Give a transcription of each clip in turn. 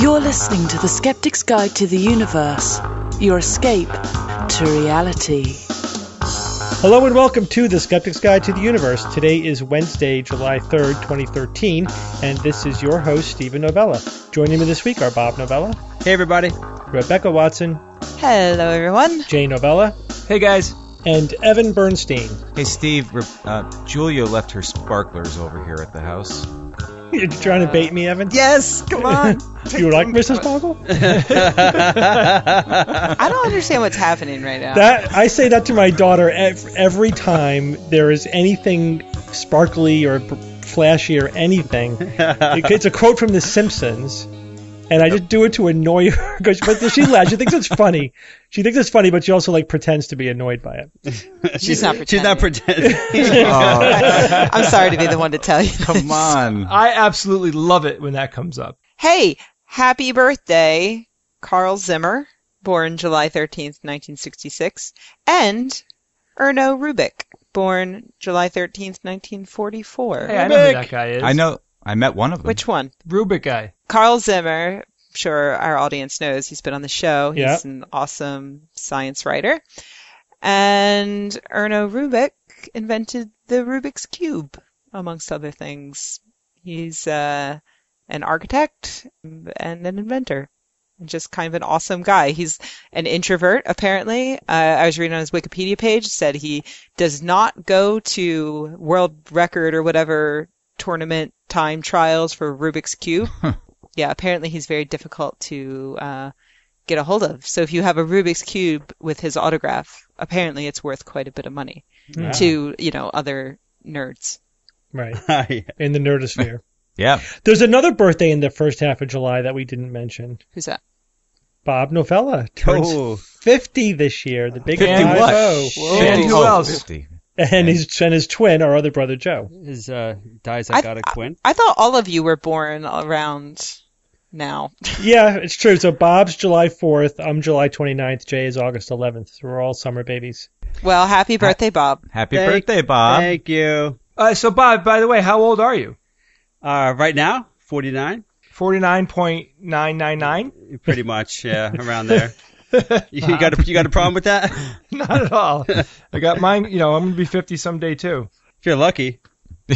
You're listening to The Skeptic's Guide to the Universe, your escape to reality. Hello and welcome to The Skeptic's Guide to the Universe. Today is Wednesday, July 3rd, 2013, and this is your host, Steven Novella. Joining me this week are Bob Novella, Hey, everybody. Rebecca Watson, Hello, everyone. Jay Novella, Hey guys. and Evan Bernstein. Hey, Steve. Re- Uh, Julia left her sparklers over here at the house. You're trying to bait me, Evan? Yes, come on. You like Mrs. Boggle? I don't understand what's happening right now. That I say that to my daughter ev- every time there is anything sparkly or b- flashy or anything. It- it's a quote from The Simpsons, and I just do it to annoy her. 'cause- but she laughs. She thinks it's funny. She thinks it's funny, but she also like pretends to be annoyed by it. She's not She's not pretending. pretending. Oh, I'm sorry to be the one to tell you. come this. on. I absolutely love it when that comes up. Hey, happy birthday, Carl Zimmer, born July 13th, 1966, and Erno Rubik, born July 13th, 1944. Hey, I know who that guy is. I know. I met one of them. Which one? Rubik guy. Carl Zimmer, I'm sure our audience knows he's been on the show. He's Yeah. an awesome science writer. And Erno Rubik invented the Rubik's Cube, amongst other things. He's uh, an architect and an inventor. And Just kind of an awesome guy. He's an introvert, apparently. Uh, I was reading on his Wikipedia page, said he does not go to world record or whatever tournament time trials for Rubik's Cube yeah, apparently he's very difficult to uh, get a hold of. So if you have a Rubik's cube with his autograph, apparently it's worth quite a bit of money Wow. to you know other nerds. Right. Yeah. In the nerdosphere. Yeah. There's another birthday in the first half of July that we didn't mention. Who's that? Bob Novella turns Oh, 50 this year. The big 50 five what? oh. And who else? 50. And his and his twin, our other brother Joe. his uh, dies I, I- got a quint. I thought all of you were born around now. Yeah, it's true. So Bob's July 4th, I'm July 29th, Jay is August 11th. We're all summer babies. Well, happy birthday, Bob. Happy Thank- birthday, Bob. Thank you. Uh, so Bob, by the way, how old are you? Uh, right now, 49, Forty-nine point nine nine nine. pretty much, yeah, around there. You got a, you got a problem with that? Not at all. I got mine. You know, I'm gonna be fifty someday too. If you're lucky.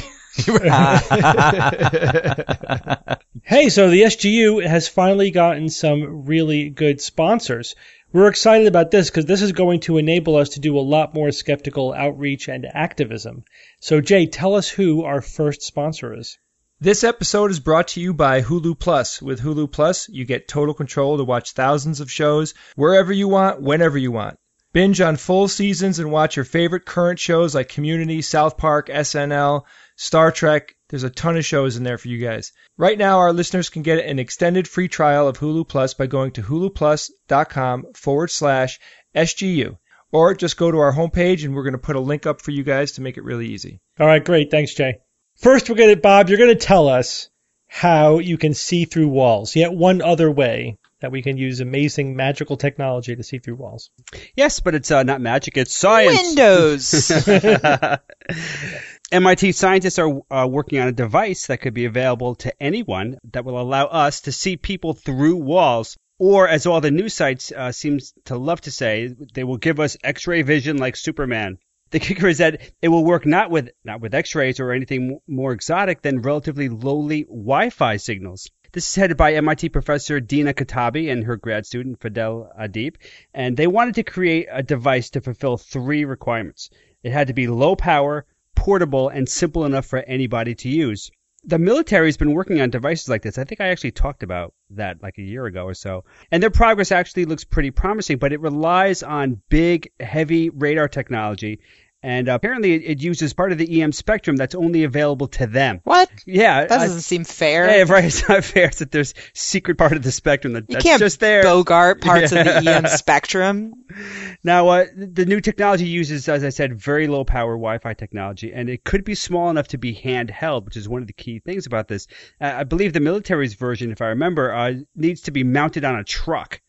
Hey, so the SGU has finally gotten some really good sponsors. We're excited about this because this is going to enable us to do a lot more skeptical outreach and activism. So, Jay, tell us who our first sponsor is. This episode is brought to you by Hulu Plus. With Hulu Plus, you get total control to watch thousands of shows wherever you want, whenever you want. Binge on full seasons and watch your favorite current shows like Community, South Park, SNL, Star Trek. There's a ton of shows in there for you guys. Right now, our listeners can get an extended free trial of Hulu Plus by going to huluplus.com forward slash SGU. Or just go to our homepage and we're going to put a link up for you guys to make it really easy. All right, great. Thanks, Jay. First, we're going to, Bob, you're going to tell us how you can see through walls. Yet one other way that we can use amazing magical technology to see through walls. Yes, but it's uh, not magic, it's science. Windows. MIT scientists are uh, working on a device that could be available to anyone that will allow us to see people through walls. Or, as all the news sites uh, seems to love to say, they will give us X-ray vision like Superman. The kicker is that it will work not with not with X-rays or anything more exotic than relatively lowly Wi-Fi signals. This is headed by MIT professor Dina Katabi and her grad student Fadel Adib, and they wanted to create a device to fulfill three requirements. It had to be low power, portable, and simple enough for anybody to use. The military's been working on devices like this. I think I actually talked about that like a year ago or so. And their progress actually looks pretty promising, but it relies on big, heavy radar technology. And apparently it, uses part of the EM spectrum that's only available to them. what? Yeah. That doesn't seem fair. yeah, right. It's not fair that there's secret part of the spectrum that, you that's can't just there. bogart parts of the EM spectrum. Now, uh, the new technology uses, as I said, very low power Wi-Fi technology, and it could be small enough to be handheld, which is one of the key things about this. Uh, I believe the military's version, if I remember, uh, needs to be mounted on a truck.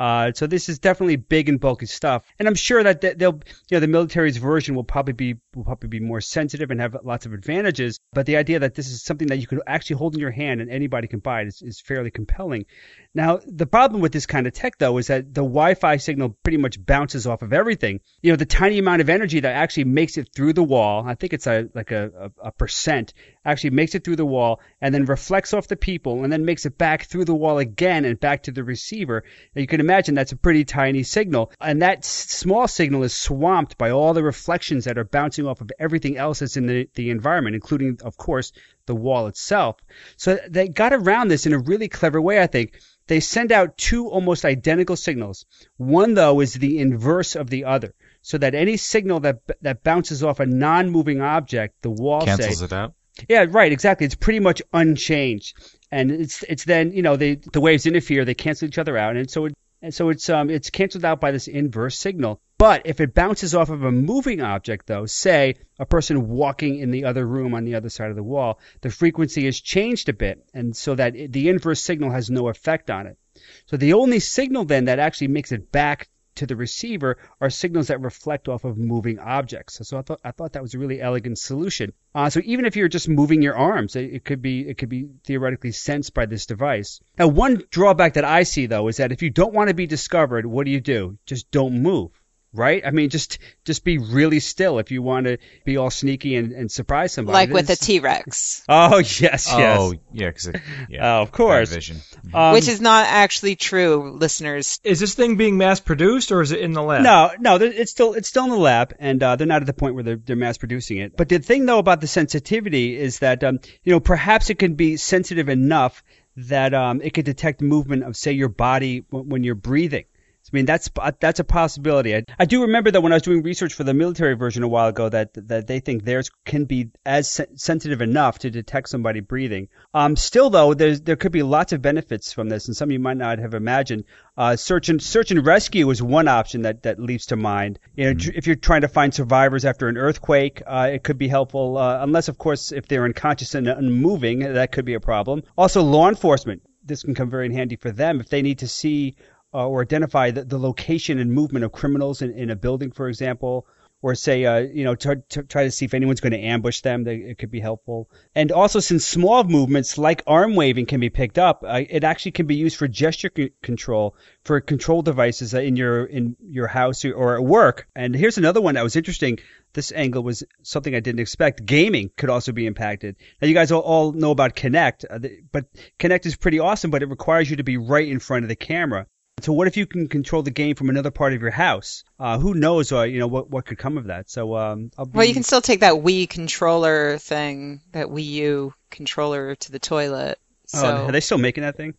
Uh, so this is definitely big and bulky stuff, and I'm sure that they'll, you know, the military's version will probably be will probably be more sensitive and have lots of advantages. But the idea that this is something that you could actually hold in your hand and anybody can buy it is, is fairly compelling. Now, the problem with this kind of tech, though, is that the Wi-Fi signal pretty much bounces off of everything. You know, the tiny amount of energy that actually makes it through the wall, I think it's a like a, a, a percent, actually makes it through the wall and then reflects off the people and then makes it back through the wall again and back to the receiver. Now, you can imagine that's a pretty tiny signal, and that s- small signal is swamped by all the reflections that are bouncing off of everything else that's in the, the environment, including, of course, the wall itself. So they got around this in a really clever way, I think. They send out two almost identical signals. One, though, is the inverse of the other, so that any signal that that bounces off a non-moving object, the wall Cancels say, it out. yeah, right, exactly. It's pretty much unchanged, and it's it's then you know they the waves interfere, they cancel each other out, and so it, and so it's um it's canceled out by this inverse signal. But if it bounces off of a moving object, though, say a person walking in the other room on the other side of the wall, the frequency is changed a bit, and so that the inverse signal has no effect on it. So the only signal then that actually makes it back to the receiver are signals that reflect off of moving objects. So I thought I thought that was a really elegant solution. Uh, so even if you're just moving your arms, it, it could be it could be theoretically sensed by this device. Now one drawback that I see though is that if you don't want to be discovered, what do you do? Just don't move. Right? I mean, just just be really still if you want to be all sneaky and, and surprise somebody. Like with a This- T-Rex, Oh yes, yes. Oh, yeah, because it, yeah, Oh, of course. bad vision. Um, which is not actually true, listeners. Is this thing being mass produced or is it in the lab? No, no, it's still it's still in the lab, and uh, they're not at the point where they're, they're mass producing it. But the thing though about the sensitivity is that um, you know perhaps it can be sensitive enough that um, it could detect movement of say your body w- when you're breathing. I mean that's that's a possibility. I, I do remember that when I was doing research for the military version a while ago that that they think theirs can be as sen- sensitive enough to detect somebody breathing. Um, still though, there's there could be lots of benefits from this, and some you might not have imagined. Uh, search and search and rescue is one option that that leaps to mind. You know, tr- if you're trying to find survivors after an earthquake, uh, it could be helpful. Uh, unless of course if they're unconscious and unmoving, that could be a problem. Also, law enforcement. This can come very handy for them if they need to see uh, or identify the, the location and movement of criminals in, in a building, for example, or say, uh, you know, try, to try to see if anyone's going to ambush them. They, it could be helpful. And also, since small movements like arm waving can be picked up, uh, it actually can be used for gesture c- control for control devices uh, in your in your house or, at work. And here's another one that was interesting. This angle was something I didn't expect. Gaming could also be impacted. Now, you guys all, all know about Kinect, uh, but Kinect is pretty awesome, but it requires you to be right in front of the camera. So what if you can control the game from another part of your house? Uh, who knows? Uh, you know what what could come of that. So um, I'll be, Well, you can still take that Wii controller thing, that Wii U controller to the toilet. Oh, So are they still making that thing?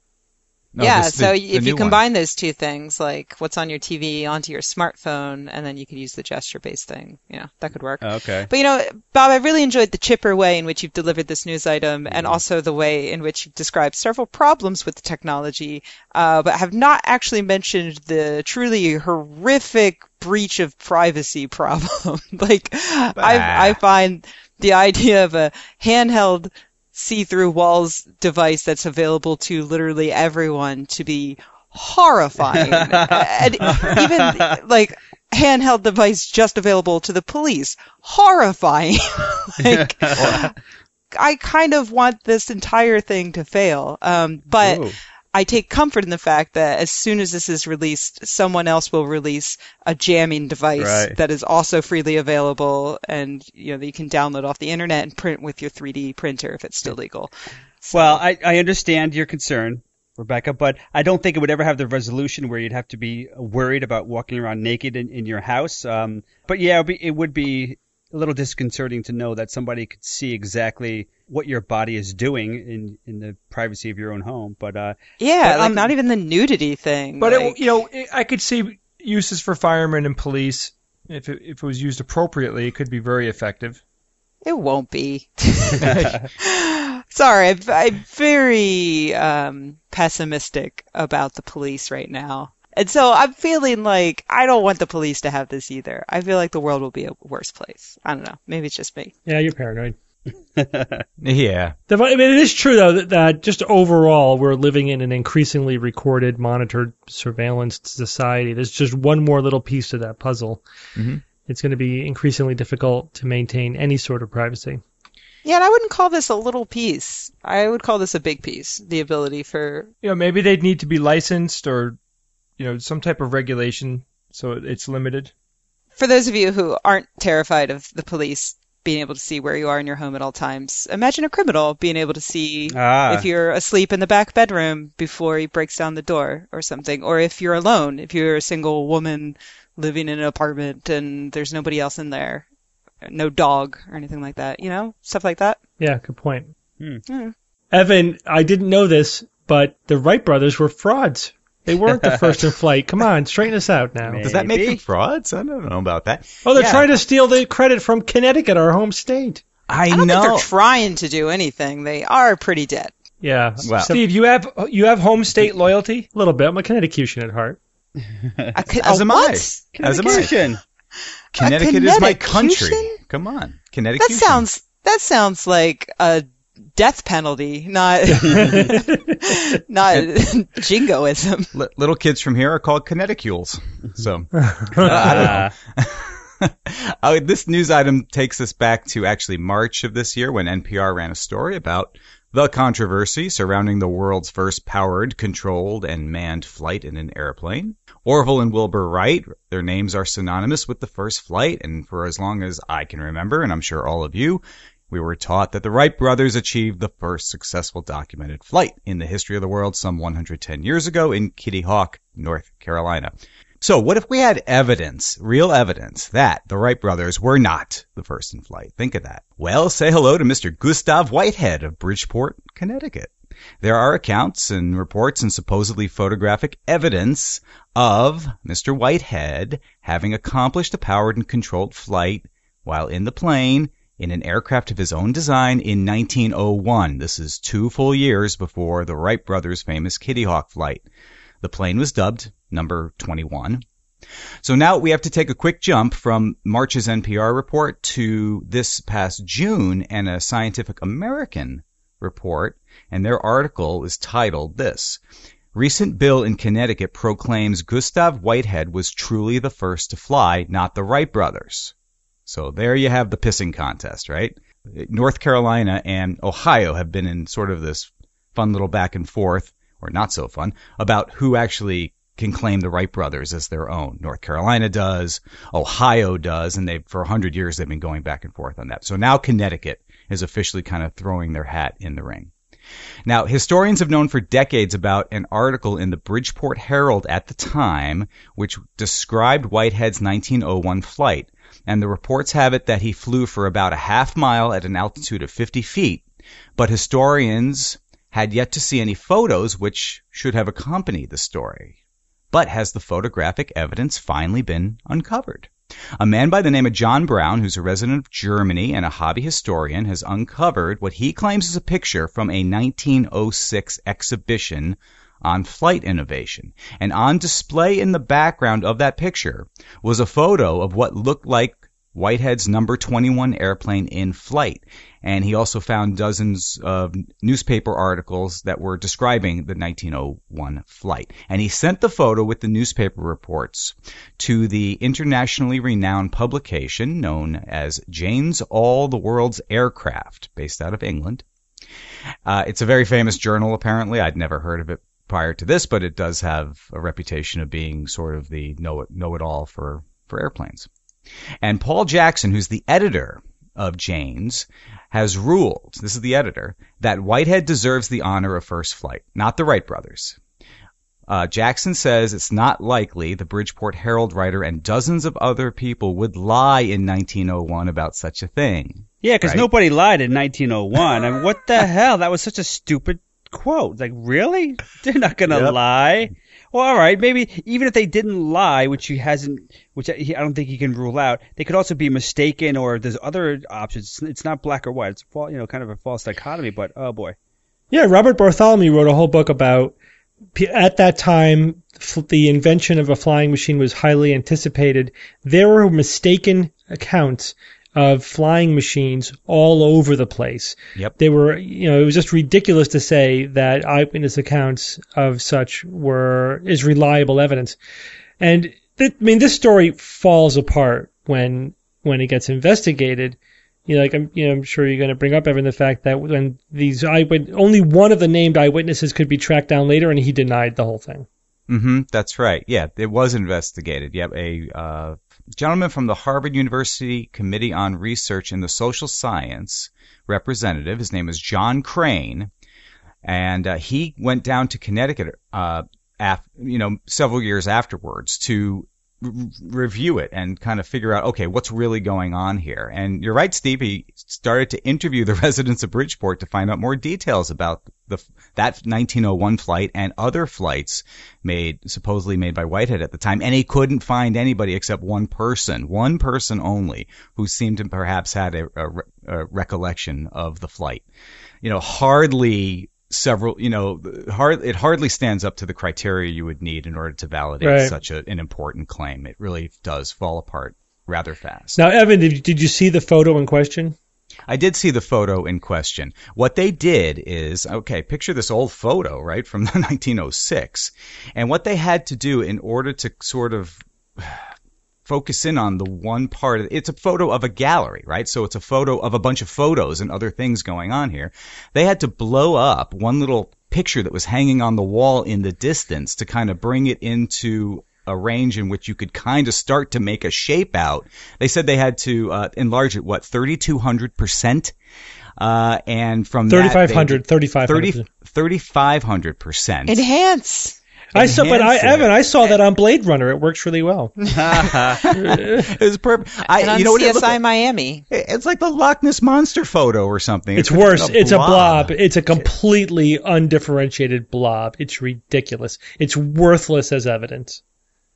No, yeah, this- so the if you one. combine those two things, like what's on your TV onto your smartphone, and then you could use the gesture-based thing, yeah, that could work. Okay. But you know, Bob, I really enjoyed the chipper way in which you've delivered this news item, and Mm-hmm. also the way in which you've described several problems with the technology, uh, but have not actually mentioned the truly horrific breach of privacy problem. like, I, I find the idea of a handheld see-through walls device that's available to literally everyone to be horrifying. and even like handheld device just available to the police, horrifying. like, I kind of want this entire thing to fail. Um, but Whoa. I take comfort in the fact that as soon as this is released, someone else will release a jamming device Right. that is also freely available and you know that you can download off the internet and print with your 3D printer if it's still legal. Well, I, I understand your concern, Rebecca, but I don't think it would ever have the resolution where you'd have to be worried about walking around naked in, in your house. Um, but yeah, it would, be, it would be a little disconcerting to know that somebody could see exactly what your body is doing in, in the privacy of your own home. But uh, Yeah, But, like um, not even the nudity thing. But like, it, you know, it, I could see uses for firemen and police. If it, if it was used appropriately, it could be very effective. It won't be. Sorry, I'm, I'm very um, pessimistic about the police right now. And so I'm feeling like I don't want the police to have this either. I feel like the world will be a worse place. I don't know. Maybe it's just me. Yeah, you're paranoid. Yeah. The- I mean, it is true though that, that just overall we're living in an increasingly recorded, monitored surveillance society. There's just one more little piece to that puzzle. Mhm. It's going to be increasingly difficult to maintain any sort of privacy. Yeah, and I wouldn't call this a little piece. I would call this a big piece. The ability for You know, maybe they'd need to be licensed or, you know, some type of regulation so it's limited. for those of you who aren't terrified of the police being able to see where you are in your home at all times, imagine a criminal being able to see Ah. if you're asleep in the back bedroom before he breaks down the door or something, or if you're alone, if you're a single woman living in an apartment and there's nobody else in there, no dog or anything like that, you know, stuff like that. Yeah, good point. Hmm. Hmm. Evan, I didn't know this, but the Wright brothers were frauds. They weren't the first in flight. Come on, straighten us out now. Man. Does that make them frauds? I don't know about that. Oh, they're Yeah. trying to steal the credit from Connecticut, our home state. I, I don't think know. they're trying to do anything. They are pretty dead. Yeah, Wow. except Steve, you have you have home state loyalty? a little bit. I'm a Connecticutian at heart. I could, As a am oh, I. what? As am I. Communication. Connecticut is my country. Come on. Connecticut. That sounds that sounds like a death penalty, not not jingoism. Li- little kids from here are called Connecticules. So I don't know. uh, this news item takes us back to actually March of this year when NPR ran a story about the controversy surrounding the world's first powered, controlled, and manned flight in an airplane. Orville and Wilbur Wright, their names are synonymous with the first flight, and for as long as I can remember, and I'm sure all of you, we were taught that the Wright brothers achieved the first successful documented flight in the history of the world some 110 years ago in Kitty Hawk, North Carolina. So what if we had evidence, real evidence, that the Wright brothers were not the first in flight? Think of that. Well, say hello to Mr. Gustav Whitehead of Bridgeport, Connecticut. There are accounts and reports and supposedly photographic evidence of Mr. Whitehead having accomplished a powered and controlled flight while in the plane in an aircraft of his own design in 1901. This is two full years before the Wright brothers' famous Kitty Hawk flight. The plane was dubbed number 21. So now we have to take a quick jump from March's NPR report to this past June and a Scientific American report, and their article is titled this. Recent bill in Connecticut proclaims Gustav Whitehead was truly the first to fly, not the Wright brothers. So there you have the pissing contest, right? North Carolina and Ohio have been in sort of this fun little back and forth, or not so fun, about who actually can claim the Wright brothers as their own. North Carolina does, Ohio does, and they for a hundred years they've been going back and forth on that. So now Connecticut is officially kind of throwing their hat in the ring. Now, historians have known for decades about an article in the Bridgeport Herald at the time which described Whitehead's 1901 flight, and the reports have it that he flew for about a half mile at an altitude of 50 feet, but historians had yet to see any photos which should have accompanied the story. But has the photographic evidence finally been uncovered? A man by the name of John Brown, who's a resident of Germany and a hobby historian, has uncovered what he claims is a picture from a 1906 exhibition on flight innovation. And on display in the background of that picture was a photo of what looked like Whitehead's number 21 airplane in flight. And he also found dozens of newspaper articles that were describing the 1901 flight. And he sent the photo with the newspaper reports to the internationally renowned publication known as Jane's All the World's Aircraft, based out of England. Uh, it's a very famous journal, apparently. I'd never heard of it prior to this, but it does have a reputation of being sort of the know know it all for, for airplanes. And Paul Jackson, who's the editor of Jane's, has ruled, this is the editor, that Whitehead deserves the honor of first flight, not the Wright brothers. Uh, Jackson says it's not likely the Bridgeport Herald writer and dozens of other people would lie in 1901 about such a thing. Yeah, because Right. nobody lied in 1901. I mean, what the hell? That was such a stupid quote. Like, really? They're not gonna Yep. lie. Well, all right. Maybe even if they didn't lie, which he hasn't, which I I don't think he can rule out, they could also be mistaken, or there's other options. It's not black or white. It's you know kind of a false dichotomy. But oh boy. Yeah, Robert Bartholomew wrote a whole book about at that time the invention of a flying machine was highly anticipated. There were mistaken accounts of flying machines all over the place. Yep. They were, you know, it was just ridiculous to say that eyewitness accounts of such were is reliable evidence. And th- I mean, this story falls apart when when it gets investigated. You know, like I'm, you know, I'm sure you're going to bring up Evan the fact that when these eyewit- only one of the named eyewitnesses could be tracked down later, and he denied the whole thing. Mm-hmm. That's right. Yeah, it was investigated. Yep, a uh, gentleman from the Harvard University Committee on Research in the Social Science representative. His name is John Crane, and uh, he went down to Connecticut, uh, af- you know, several years afterwards to review it and kind of figure out, okay, what's really going on here. And you're right, Steve. He started to interview the residents of Bridgeport to find out more details about the that 1901 flight and other flights made supposedly made by Whitehead at the time, and he couldn't find anybody except one person, one person only, who seemed to perhaps had a, a, a recollection of the flight. You know, hardly several, you know, hard, it hardly stands up to the criteria you would need in order to validate Right. such a, an important claim. It really does fall apart rather fast. Now, Evan, did, did you see the photo in question? I did see the photo in question. What they did is, okay, picture this old photo, right, from 1906. And what they had to do in order to sort of focus in on the one part, of, it's a photo of a gallery, right? So it's a photo of a bunch of photos and other things going on here. They had to blow up one little picture that was hanging on the wall in the distance to kind of bring it into a range in which you could kind of start to make a shape out. They said they had to uh, enlarge it, what, 3,200 percent? Uh, and from that, 3,500, 3,500. 30 3,500 percent. Enhance. I saw, but I, Evan, I saw that on Blade Runner. It works really well. It was perfect. I, And on you know what it CSI like? Miami. It's like the Loch Ness monster photo or something. It's like worse. It's a blob. It's a completely undifferentiated blob. It's ridiculous. It's worthless as evidence.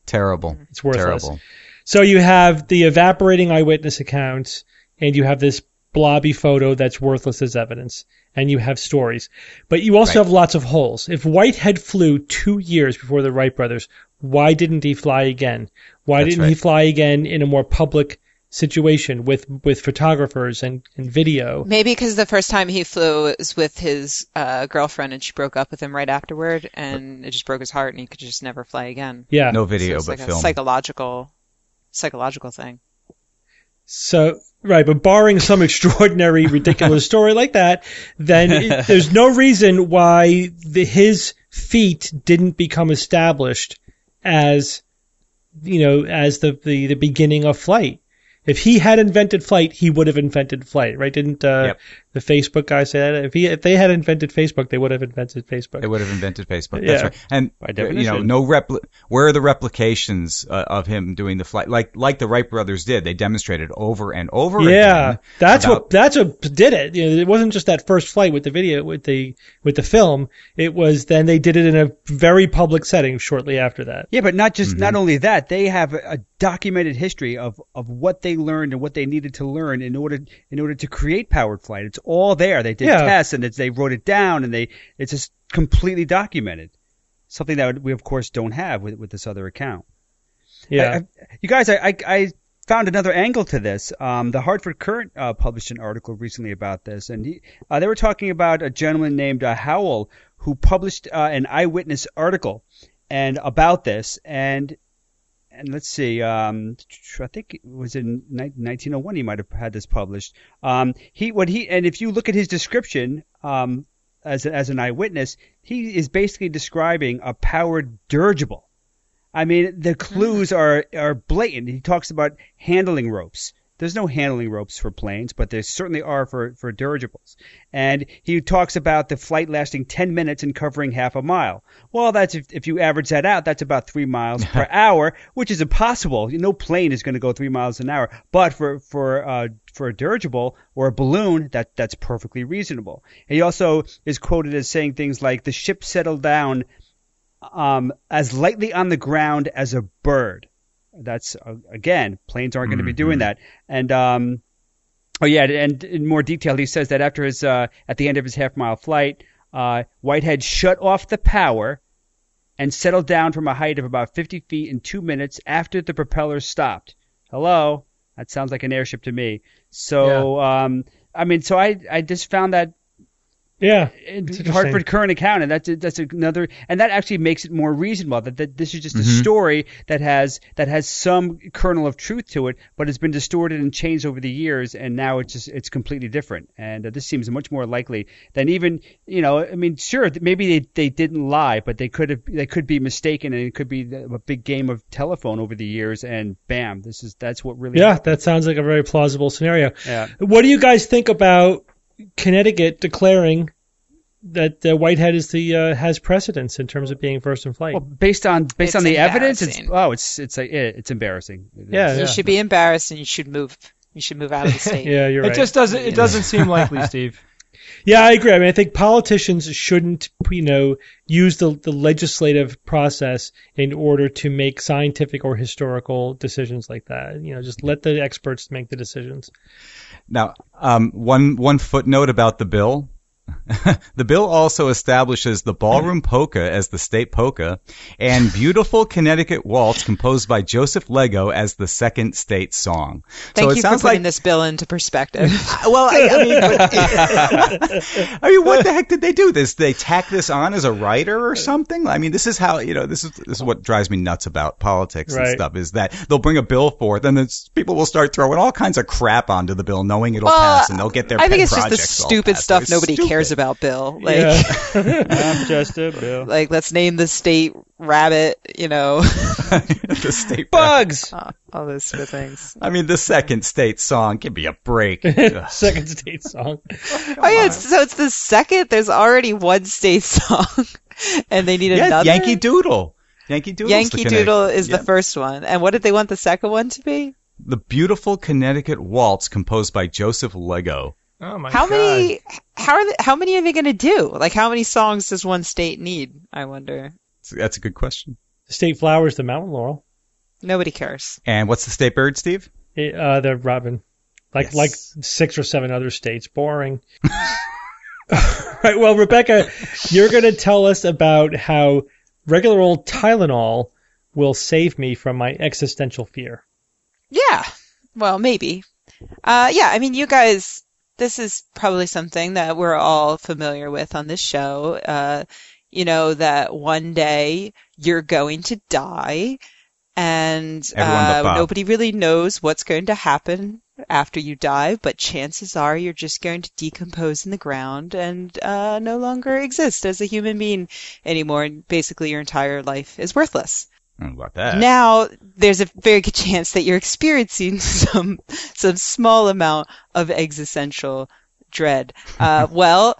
Terrible. It's worthless. Terrible. So you have the evaporating eyewitness accounts, and you have this blobby photo that's worthless as evidence, and you have stories. But you also Right. have lots of holes. If Whitehead flew two years before the Wright brothers, why didn't he fly again? Why That's didn't he fly again in a more public situation with with photographers and, and video? Maybe because the first time he flew was with his uh, girlfriend and she broke up with him right afterward and it just broke his heart and he could just never fly again. Yeah. No So video, it's but like film. a psychological psychological thing. So right, but barring some extraordinary, ridiculous story like that, then it, there's no reason why the, his feat didn't become established as, you know, as the, the, the beginning of flight. If he had invented flight, he would have invented flight, right? Didn't uh, Yep. The Facebook guy say that? If he if they had invented Facebook, they would have invented Facebook. They would have invented Facebook. Yeah. That's right. And By uh, you know, no repli- Where are the replications uh, of him doing the flight? Like like the Wright brothers did. They demonstrated over and over again. Yeah, again. that's about- what that's what did it. You know, it wasn't just that first flight with the video with the with the film. It was then they did it in a very public setting shortly after that. Yeah, but not just Mm-hmm. not only that, they have a, a documented history of, of what they learned and what they needed to learn in order in order to create powered flight. It's all there. They did Yeah. tests and it's, they wrote it down and they it's just completely documented. Something that we of course don't have with with this other account. Yeah, I, I- you guys, I, I, I found another angle to this. Um, the Hartford Courant uh, published an article recently about this, and he, uh, they were talking about a gentleman named uh, Howell who published uh, an eyewitness article and about this, and and let's see, um, I think it was in ni- 1901 he might have had this published. Um, he what he and if you look at his description um, as a, as an eyewitness, he is basically describing a powered dirigible. I mean, the clues are are blatant. He talks about handling ropes. There's no handling ropes for planes, but there certainly are for, for dirigibles. And he talks about the flight lasting 10 minutes and covering half a mile. Well, that's if, if you average that out, that's about three miles per hour, which is impossible. No plane is going to go three miles an hour. But for for uh, for a dirigible or a balloon, that that's perfectly reasonable. He also is quoted as saying things like the ship settled down um, as lightly on the ground as a bird. That's uh, again, planes aren't going to be doing that. And um, oh yeah, and in more detail, he says that after his uh, at the end of his half mile flight, uh, Whitehead shut off the power and settled down from a height of about 50 feet in two minutes after the propeller stopped. Hello, That sounds like an airship to me. So, um, I mean, so I I just found that Yeah. It's. Hartford Courant Account, and that's that's another, and that actually makes it more reasonable that, that this is just a Mhm. story that has that has some kernel of truth to it, but it's been distorted and changed over the years, and now it's just it's completely different. And uh, this seems much more likely than even you know, I mean, sure, maybe they they didn't lie, but they could have they could be mistaken, and it could be a big game of telephone over the years, and bam, this is that's what really Yeah, that sounds like a very plausible scenario. yeah. What do you guys think about Connecticut declaring that uh, Whitehead is the uh, has precedence in terms of being first in flight? Well, based on based It's on the evidence, it's embarrassing. oh, it's it's like it, it's embarrassing. It Yeah, is. You should be embarrassed and you should move. You should move out of the state. yeah, you're right. It just doesn't. It doesn't seem likely, Steve. Yeah, I agree. I mean, I think politicians shouldn't, you know, use the, the legislative process in order to make scientific or historical decisions like that. You know, just let the experts make the decisions. Now, um, one one footnote about the bill. the bill also establishes the ballroom polka as the state polka and beautiful Connecticut waltz composed by Joseph Lego as the second state song. Thank so it you for putting like this bill into perspective. Uh, well, I, I mean, but- I mean, what the heck did they do? This they tack this on as a writer or something? I mean, this is how you know this is this is what drives me nuts about politics and stuff is that they'll bring a bill forth and then people will start throwing all kinds of crap onto the bill, knowing it'll Well, pass and they'll get their I think it's just the stupid stuff nobody stupid. cares about, Bill. Like, yeah. I'm just a bill. like let's name the state rabbit. You know, the state Bugs. Oh, all those sort of things. I mean, the second state song. Give me a break. Second state song. Oh yeah, it's, so it's the second. There's already one state song, and they need yeah, another. Yankee Doodle. Yankee Doodle. Yankee Doodle is the first one. And what did they want the second one to be? the beautiful Connecticut waltz composed by Joseph Lego. Oh my How god. many? How are they, how many are they going to do? Like how many songs does one state need? I wonder. That's a good question. The state flower is the mountain laurel. Nobody cares. And what's the state bird, Steve? It, uh, the robin. Like Yes. like six or seven other states. Boring. right. Well, Rebecca, you're going to tell us about how regular old Tylenol will save me from my existential fear. Yeah. Well, maybe. Uh, yeah. I mean, you guys. This is probably something that we're all familiar with on this show. Uh, you know that one day you're going to die, and uh, nobody really knows what's going to happen after you die. But chances are you're just going to decompose in the ground and uh, no longer exist as a human being anymore. And basically, your entire life is worthless. I don't know about that. Now there's a very good chance that you're experiencing some some small amount of existential dread. Uh, well,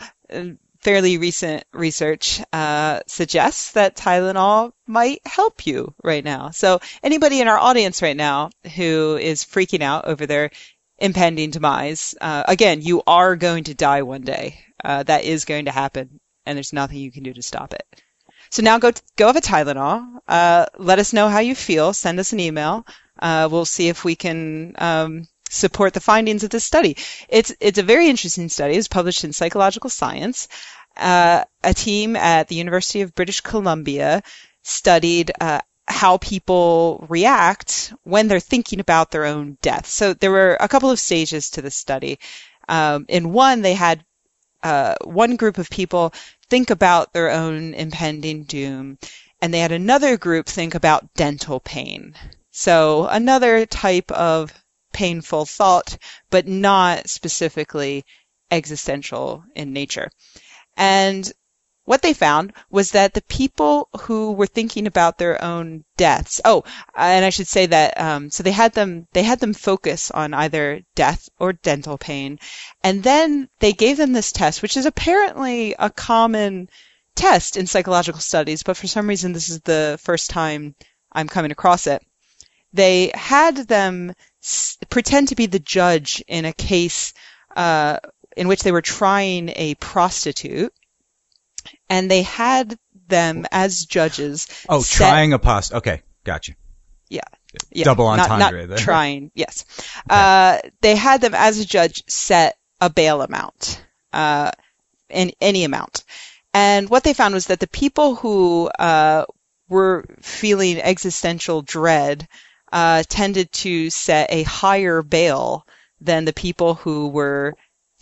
fairly recent research uh, suggests that Tylenol might help you right now. So anybody in our audience right now who is freaking out over their impending demise, uh, again, you are going to die one day. Uh, that is going to happen, and there's nothing you can do to stop it. So now go go have a Tylenol. Uh, let us know how you feel. Send us an email. Uh, we'll see if we can um, support the findings of this study. It's it's a very interesting study. It was published in Psychological Science. Uh, a team at the University of British Columbia studied uh, how people react when they're thinking about their own death. So there were a couple of stages to the study. Um, in one, they had uh, one group of people think about their own impending doom, and they had another group think about dental pain. So another type of painful thought, but not specifically existential in nature. And what they found was that the people who were thinking about their own deaths. Oh, and I should say that um, so they had them they had them focus on either death or dental pain, and then they gave them this test, which is apparently a common test in psychological studies, but for some reason this is the first time I'm coming across it. They had them s- pretend to be the judge in a case uh, in which they were trying a prostitute and they had them as judges. oh, set- trying a pasta. Okay, gotcha. Yeah, Double not, entendre not there. trying. Yes, uh, they had them as a judge set a bail amount, uh, in any amount, and what they found was that the people who uh, were feeling existential dread uh, tended to set a higher bail than the people who were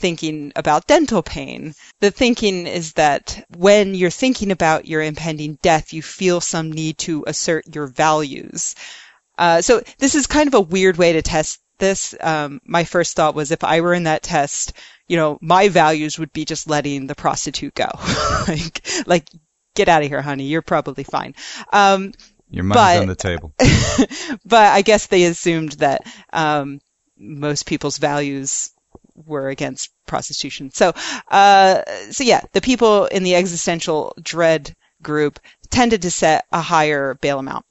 thinking about dental pain. The thinking is that when you're thinking about your impending death, you feel some need to assert your values. Uh, so this is kind of a weird way to test this. Um, my first thought was if I were in that test, you know, my values would be just letting the prostitute go. like, like, get out of here, honey. You're probably fine. Um, Your money's but- on the table. but I guess they assumed that um, most people's values were against prostitution. So, uh, so yeah, the people in the existential dread group tended to set a higher bail amount,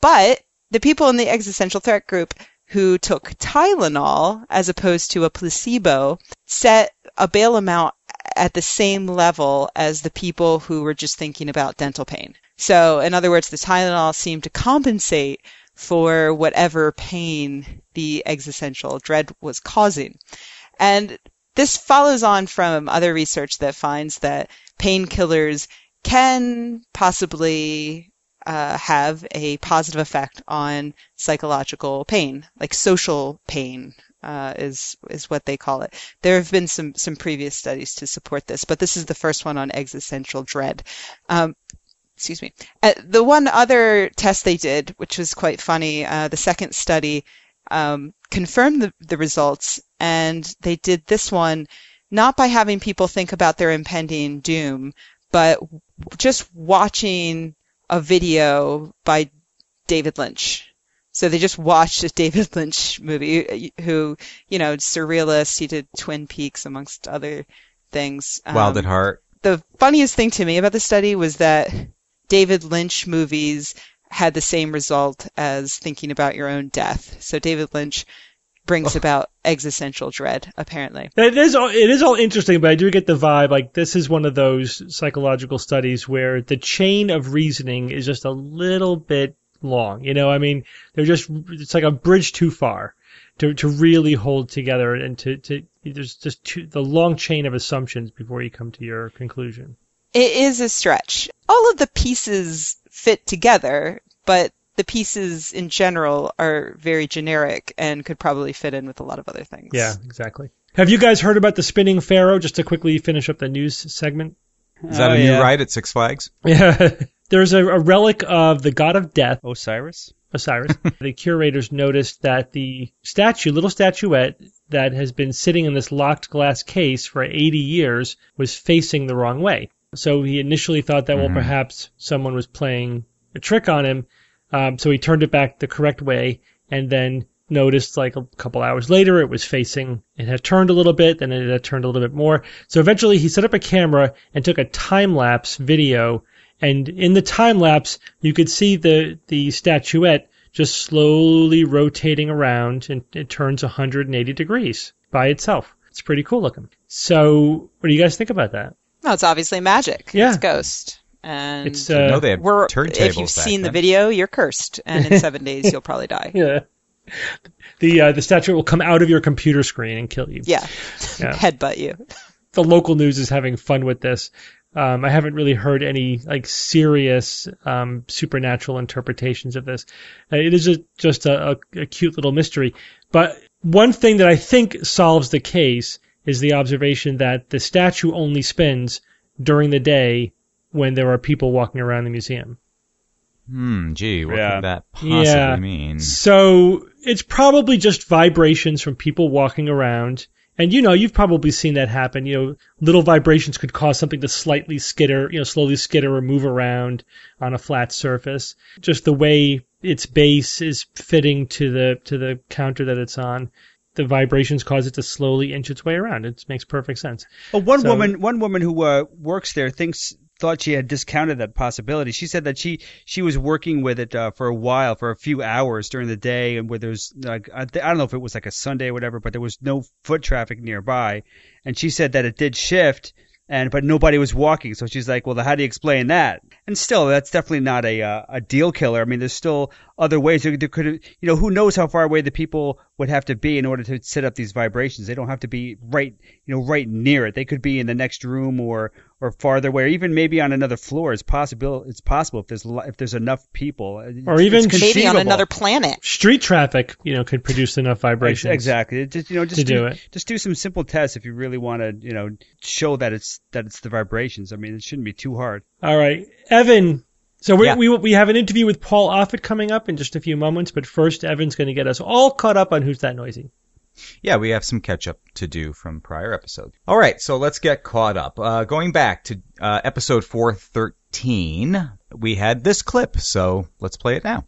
but the people in the existential threat group who took Tylenol as opposed to a placebo set a bail amount at the same level as the people who were just thinking about dental pain. So, in other words, the Tylenol seemed to compensate for whatever pain the existential dread was causing. And this follows on from other research that finds that painkillers can possibly uh, have a positive effect on psychological pain, like social pain. Uh, is is what they call it. There have been some some previous studies to support this, but this is the first one on existential dread. Um, excuse me. Uh, the one other test they did, which was quite funny, uh, the second study um, confirmed the, the results, and they did this one not by having people think about their impending doom, but just watching a video by David Lynch. So they just watched a David Lynch movie, who, you know, surrealist. He did Twin Peaks amongst other things. Wild Um, at heart. the funniest thing to me about the study was that David Lynch movies had the same result as thinking about your own death. So David Lynch brings oh. about existential dread, apparently. It is all, it is all interesting, but I do get the vibe like this is one of those psychological studies where the chain of reasoning is just a little bit long. You know, I mean, they're just it's like a bridge too far to to really hold together and to to there's just too, the long chain of assumptions before you come to your conclusion. It is a stretch. All of the pieces fit together, but the pieces in general are very generic and could probably fit in with a lot of other things. Yeah, exactly. Have you guys heard about the spinning pharaoh? Just to quickly finish up the news segment. Is that Oh, a new yeah. ride at Six Flags? Yeah, there's a, a relic of the god of death, Osiris? Osiris. the curators noticed that the statue, little statuette that has been sitting in this locked glass case for 80 years, was facing the wrong way. So he initially thought that, well, hmm. perhaps someone was playing a trick on him. Um, so he turned it back the correct way and then noticed like a couple hours later it was facing, it had turned a little bit, then it had turned a little bit more. So eventually he set up a camera and took a time lapse video. And in the time lapse, you could see the, the statuette just slowly rotating around and it turns 180 degrees by itself. It's pretty cool looking. So, what do you guys think about that? No, it's obviously magic. Yeah. It's Ghost. And It's uh, know they had we're, turntables if you've back seen the video, you're cursed. And in seven days, you'll probably die. yeah. The uh, the statue will come out of your computer screen and kill you. Yeah. Yeah. Headbutt you. the local news is having fun with this. Um, I haven't really heard any like serious um, supernatural interpretations of this. Uh, it is a, just a, a, a cute little mystery. But one thing that I think solves the case is the observation that the statue only spins during the day when there are people walking around the museum. Hmm, gee, what Yeah. could that possibly Yeah. mean? So it's probably just vibrations from people walking around. And you know, you've probably seen that happen. You know, little vibrations could cause something to slightly skitter, you know, slowly skitter or move around on a flat surface. Just the way its base is fitting to the to the counter that it's on, the vibrations cause it to slowly inch its way around. It makes perfect sense. Well, one So- woman, one woman who uh, works there thinks thought she had discounted that possibility. She said that she she was working with it uh, for a while, for a few hours during the day, and where there's like I, don't know if it was like a Sunday or whatever, but there was no foot traffic nearby, and she said that it did shift. And but nobody was walking, so she's like, "Well, how do you explain that?" And still, that's definitely not a uh, a deal killer. I mean, there's still other ways. There could, you know, who knows how far away the people would have to be in order to set up these vibrations. They don't have to be right, you know, right near it. They could be in the next room or or farther away, or even maybe on another floor. It's possible. It's possible if there's if there's enough people, Or even It's Maybe on another planet. Street traffic, you know, could produce enough vibrations. Exactly. Just you know, just To do it. Just do some simple tests if you really want to, you know, show that it's that it's the vibrations. I mean, it shouldn't be too hard. All right, Evan. So we, Yeah. we we have an interview with Paul Offit coming up in just a few moments, but first Evan's going to get us all caught up on who's that noisy. Yeah, we have some catch up to do from prior episodes. All right, so let's get caught up. Uh, going back to uh, episode 413, we had this clip, so let's play it now.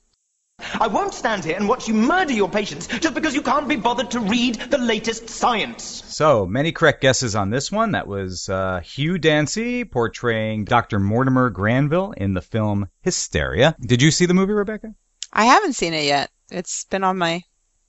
I won't stand here and watch you murder your patients just because you can't be bothered to read the latest science. So many correct guesses on this one. That was uh, Hugh Dancy portraying Dr. Mortimer Granville in the film Hysteria. Did you see the movie, Rebecca? I haven't seen it yet. It's been on my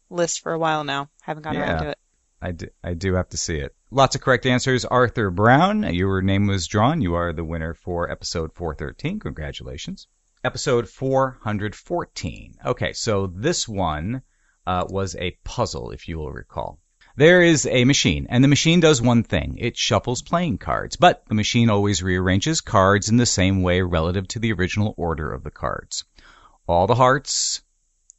list for a while now. Haven't gotten around to it. I do, I do have to see it. Lots of correct answers. Arthur Brown, your name was drawn. You are the winner for episode 413. Congratulations. Episode 414. Okay, so this one uh, was a puzzle, if you will recall. There is a machine, and the machine does one thing. It shuffles playing cards, but the machine always rearranges cards in the same way relative to the original order of the cards. All the hearts,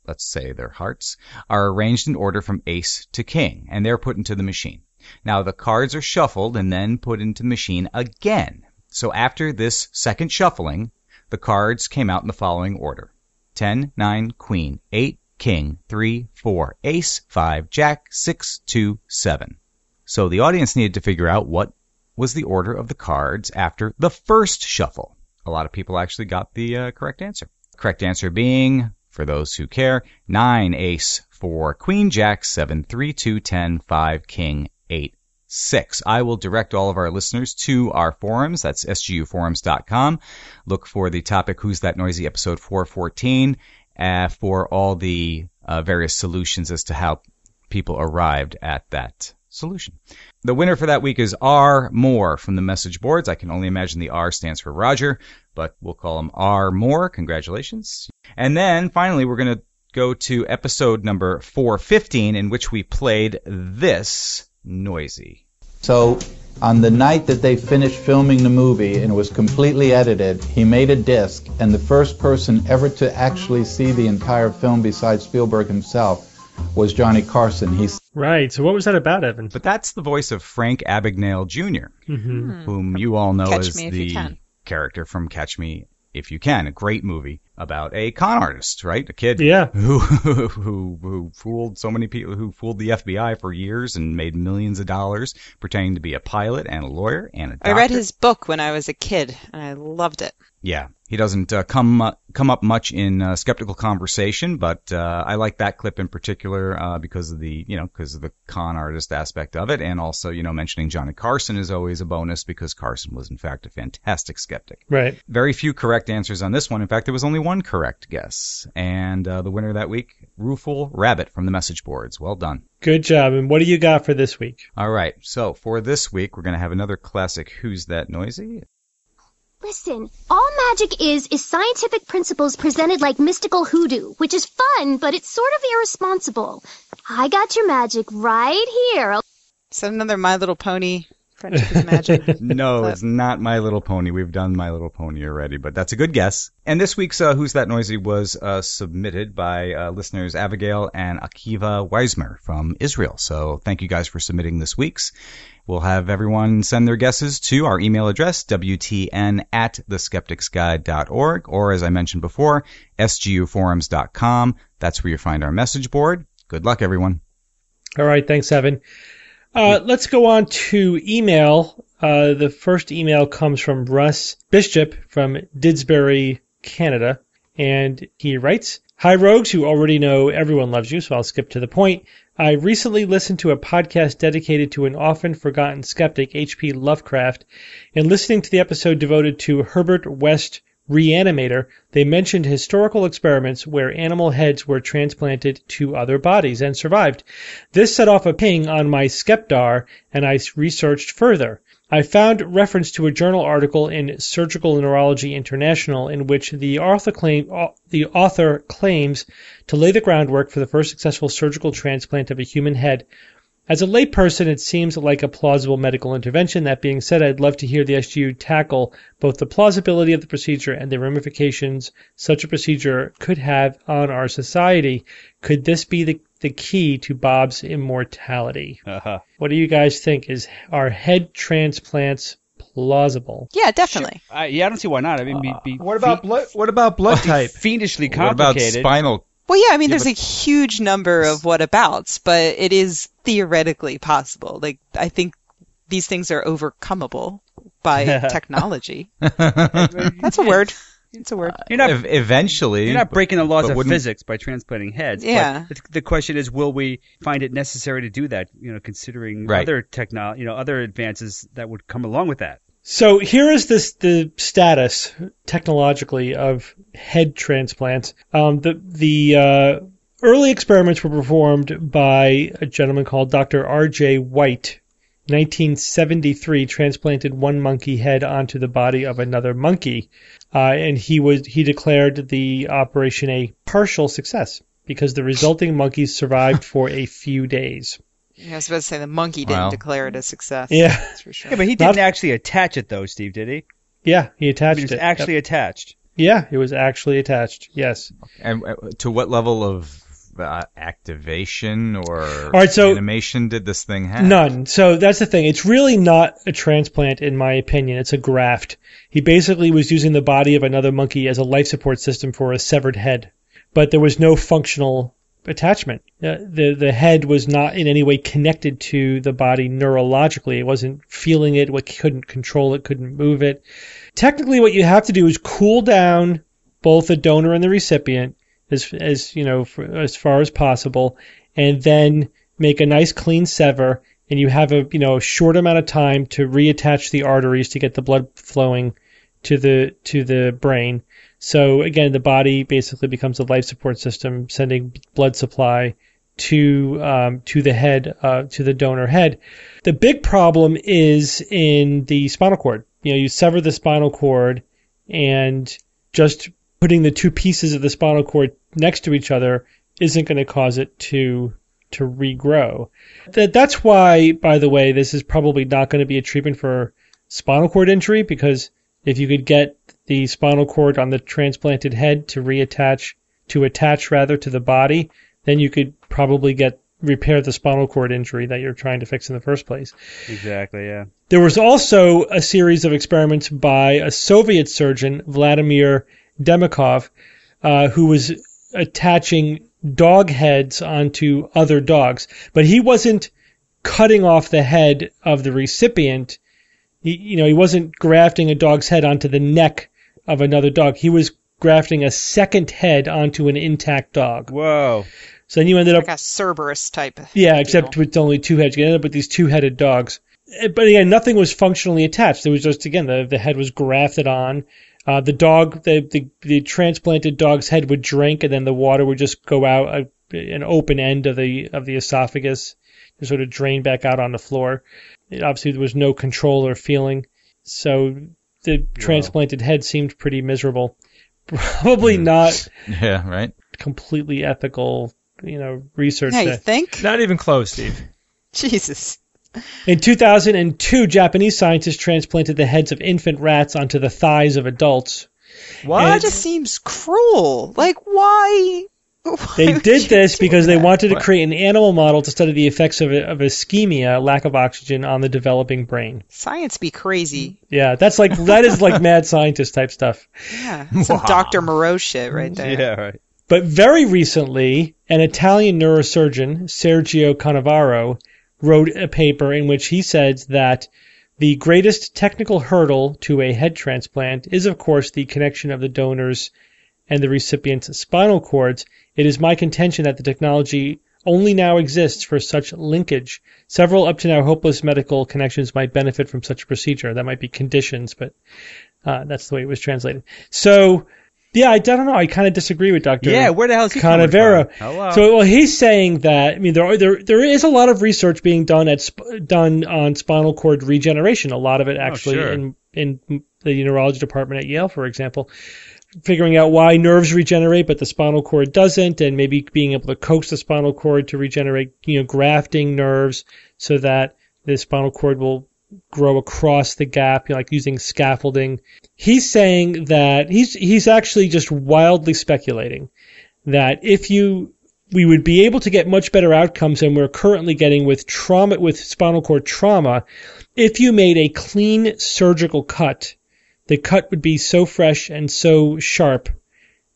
let's say they're hearts, are arranged in order from ace to king, and they're put into the machine. Now the cards are shuffled and then put into the machine again. So after this second shuffling, the cards came out in the following order. 10, 9, queen, 8, king, 3, 4, ace, 5, jack, 6, 2, 7. So the audience needed to figure out what was the order of the cards after the first shuffle. A lot of people actually got the uh, correct answer. Correct answer being, for those who care, 9, ace, 4, queen, jack, 7, 3, 2, 10, 5, king, 8, 6. I will direct all of our listeners to our forums. That's sguforums.com. Look for the topic Who's That Noisy episode 414 uh, for all the uh, various solutions as to how people arrived at that solution. The winner for that week is R Moore from the message boards. I can only imagine the R stands for Roger, but we'll call him R Moore. Congratulations. And then finally, we're going to go to episode number 415 in which we played this noisy. So, on the night that they finished filming the movie and it was completely edited, he made a disc, and the first person ever to actually see the entire film besides Spielberg himself was Johnny Carson. He Right. So what was that about, Evan? But that's the voice of Frank Abagnale Jr., hmm whom you all know Catch as Me If You the character from Catch Me If You Can, a great movie about a con artist, right? A kid Yeah. who who who fooled so many people, who fooled the FBI for years and made millions of dollars pretending to be a pilot and a lawyer and a doctor. I read his book when I was a kid, and I loved it. Yeah, he doesn't uh, come uh, come up much in uh, skeptical conversation, but uh, I like that clip in particular uh, because of the you know because of the con artist aspect of it, and also you know mentioning Johnny Carson is always a bonus because Carson was in fact a fantastic skeptic. Right. Very few correct answers on this one. In fact, there was only one correct guess, and uh, the winner that week, Rufal Rabbit from the message boards. Well done. Good job. And what do you got for this week? All right, so for this week, we're going to have another classic. Who's that noisy? Listen, all magic is is scientific principles presented like mystical hoodoo, which is fun, but it's sort of irresponsible. I got your magic right here. Is that another My Little Pony Friendship is Magic? No, But- it's not My Little Pony. We've done My Little Pony already, but that's a good guess. And this week's uh, Who's That Noisy was uh, submitted by uh, listeners Abigail and Akiva Weismer from Israel. So thank you guys for submitting this week's. We'll have everyone send their guesses to our email address, WTN at theskepticsguide.org, or as I mentioned before, sguforums.com. That's where you find our message board. Good luck, everyone. All right. Thanks, Evan. Uh, let's go on to email. Uh, the first email comes from Russ Bishop from Didsbury, Canada, and he writes, Hi, rogues who already know everyone loves you, so I'll skip to the point. I recently listened to a podcast dedicated to an often forgotten skeptic, H.P. Lovecraft, and listening to the episode devoted to Herbert West Reanimator, they mentioned historical experiments where animal heads were transplanted to other bodies and survived. This set off a ping on my Skepdar, and I researched further. I found reference to a journal article in Surgical Neurology International in which the author, claim, the author claims to lay the groundwork for the first successful surgical transplant of a human head As a layperson, it seems like a plausible medical intervention. That being said, I'd love to hear the SGU tackle both the plausibility of the procedure and the ramifications such a procedure could have on our society. Could this be the, the key to Bob's immortality? Uh-huh. What do you guys think? Is are head transplants plausible? Yeah, definitely. Uh, yeah, I don't see why not. I mean, be, be What about fi- blood? What about blood type? fiendishly complicated. What about spinal? Well, yeah, I mean, Yeah, there's a huge number of whatabouts, but it is theoretically possible. Like, I think these things are overcomeable by technology. That's a word. It's a word. You're not Ev- eventually, You're not breaking the laws of physics by transplanting heads. but Yeah. the, the question is, will we find it necessary to do that? You know, considering Right. other techno, you know, other advances that would come along with that. So here is this the status technologically of head transplants. Um, the the uh, early experiments were performed by a gentleman called Dr. R.J. White. 1973 transplanted one monkey head onto the body of another monkey, uh, and he was he declared the operation a partial success because the resulting monkeys survived for a few days. I was about to say the monkey didn't Wow. declare it a success. Yeah. That's for sure. Yeah, but he didn't actually attach it though, Steve, did he? Yeah, he I attached mean, it was it. actually attached. yeah, it was actually attached. Yes. And uh, to what level of uh, activation or right, so- animation did this thing have? None. So that's the thing. It's really not a transplant, in my opinion. It's a graft. He basically was using the body of another monkey as a life support system for a severed head, but there was no functional attachment. Uh, the the head was not in any way connected to the body neurologically. It wasn't feeling it. It couldn't control it. Couldn't move it. Technically, what you have to do is cool down both the donor and the recipient as as you know for, as far as possible, and then make a nice clean sever, and you have a you know short amount of time to reattach the arteries to get the blood flowing to the to the brain. So again, the body basically becomes a life support system, sending blood supply to um, to the head uh, to the donor head. The big problem is in the spinal cord. You know, you sever the spinal cord, and just putting the two pieces of the spinal cord next to each other isn't going to cause it to to regrow. That that's why, by the way, this is probably not going to be a treatment for spinal cord injury because if you could get the spinal cord on the transplanted head to reattach to attach rather to the body, then you could probably get repair the spinal cord injury that you're trying to fix in the first place. Exactly. Yeah. There was also a series of experiments by a Soviet surgeon, Vladimir Demikov, uh, who was attaching dog heads onto other dogs, but he wasn't cutting off the head of the recipient. He, you know, he wasn't grafting a dog's head onto the neck of another dog. He was grafting a second head onto an intact dog. Whoa. So then you ended up Like a Cerberus type. yeah, except with only two heads. You ended up with these two-headed dogs. Eh, But again, nothing was functionally attached. It was just again the the head was grafted on. Uh, the dog, the, the the transplanted dog's head would drink, and then the water would just go out uh, an open end of the of the esophagus to sort of drain back out on the floor. It, obviously, there was no control or feeling, so the transplanted head seemed pretty miserable. Probably hmm. not Yeah, right. completely ethical, you know, research. Yeah, you there. think? Not even close, Steve. Jesus. In 2002, Japanese scientists transplanted the heads of infant rats onto the thighs of adults. What? That just seems cruel. Like, why? They why would did this do because they wanted to create an animal model to study the effects of, of ischemia, lack of oxygen, on the developing brain. Science be crazy. Yeah, that's like that is like mad scientist type stuff. Yeah. Some Dr. Moreau shit right there. Yeah. Right. But very recently, an Italian neurosurgeon, Sergio Canavero, wrote a paper in which he said that the greatest technical hurdle to a head transplant is, of course, the connection of the donor's and the recipient's spinal cords. It is my contention that the technology only now exists for such linkage. Several up to now hopeless medical connections might benefit from such a procedure. That might be conditions, but uh, that's the way it was translated. So, yeah, I don't know. I kind of disagree with Dr. Yeah. Where the hell is he from? Hello. So well, he's saying that I mean there are, there there is a lot of research being done at sp- done on spinal cord regeneration. A lot of it actually sure. in in the neurology department at Yale, for example. Figuring out why nerves regenerate but the spinal cord doesn't, and maybe being able to coax the spinal cord to regenerate, you know, grafting nerves so that the spinal cord will grow across the gap, you know, like using scaffolding. He's saying that he's he's actually just wildly speculating that if you we would be able to get much better outcomes than we're currently getting with trauma with spinal cord trauma if you made a clean surgical cut. The cut would be so fresh and so sharp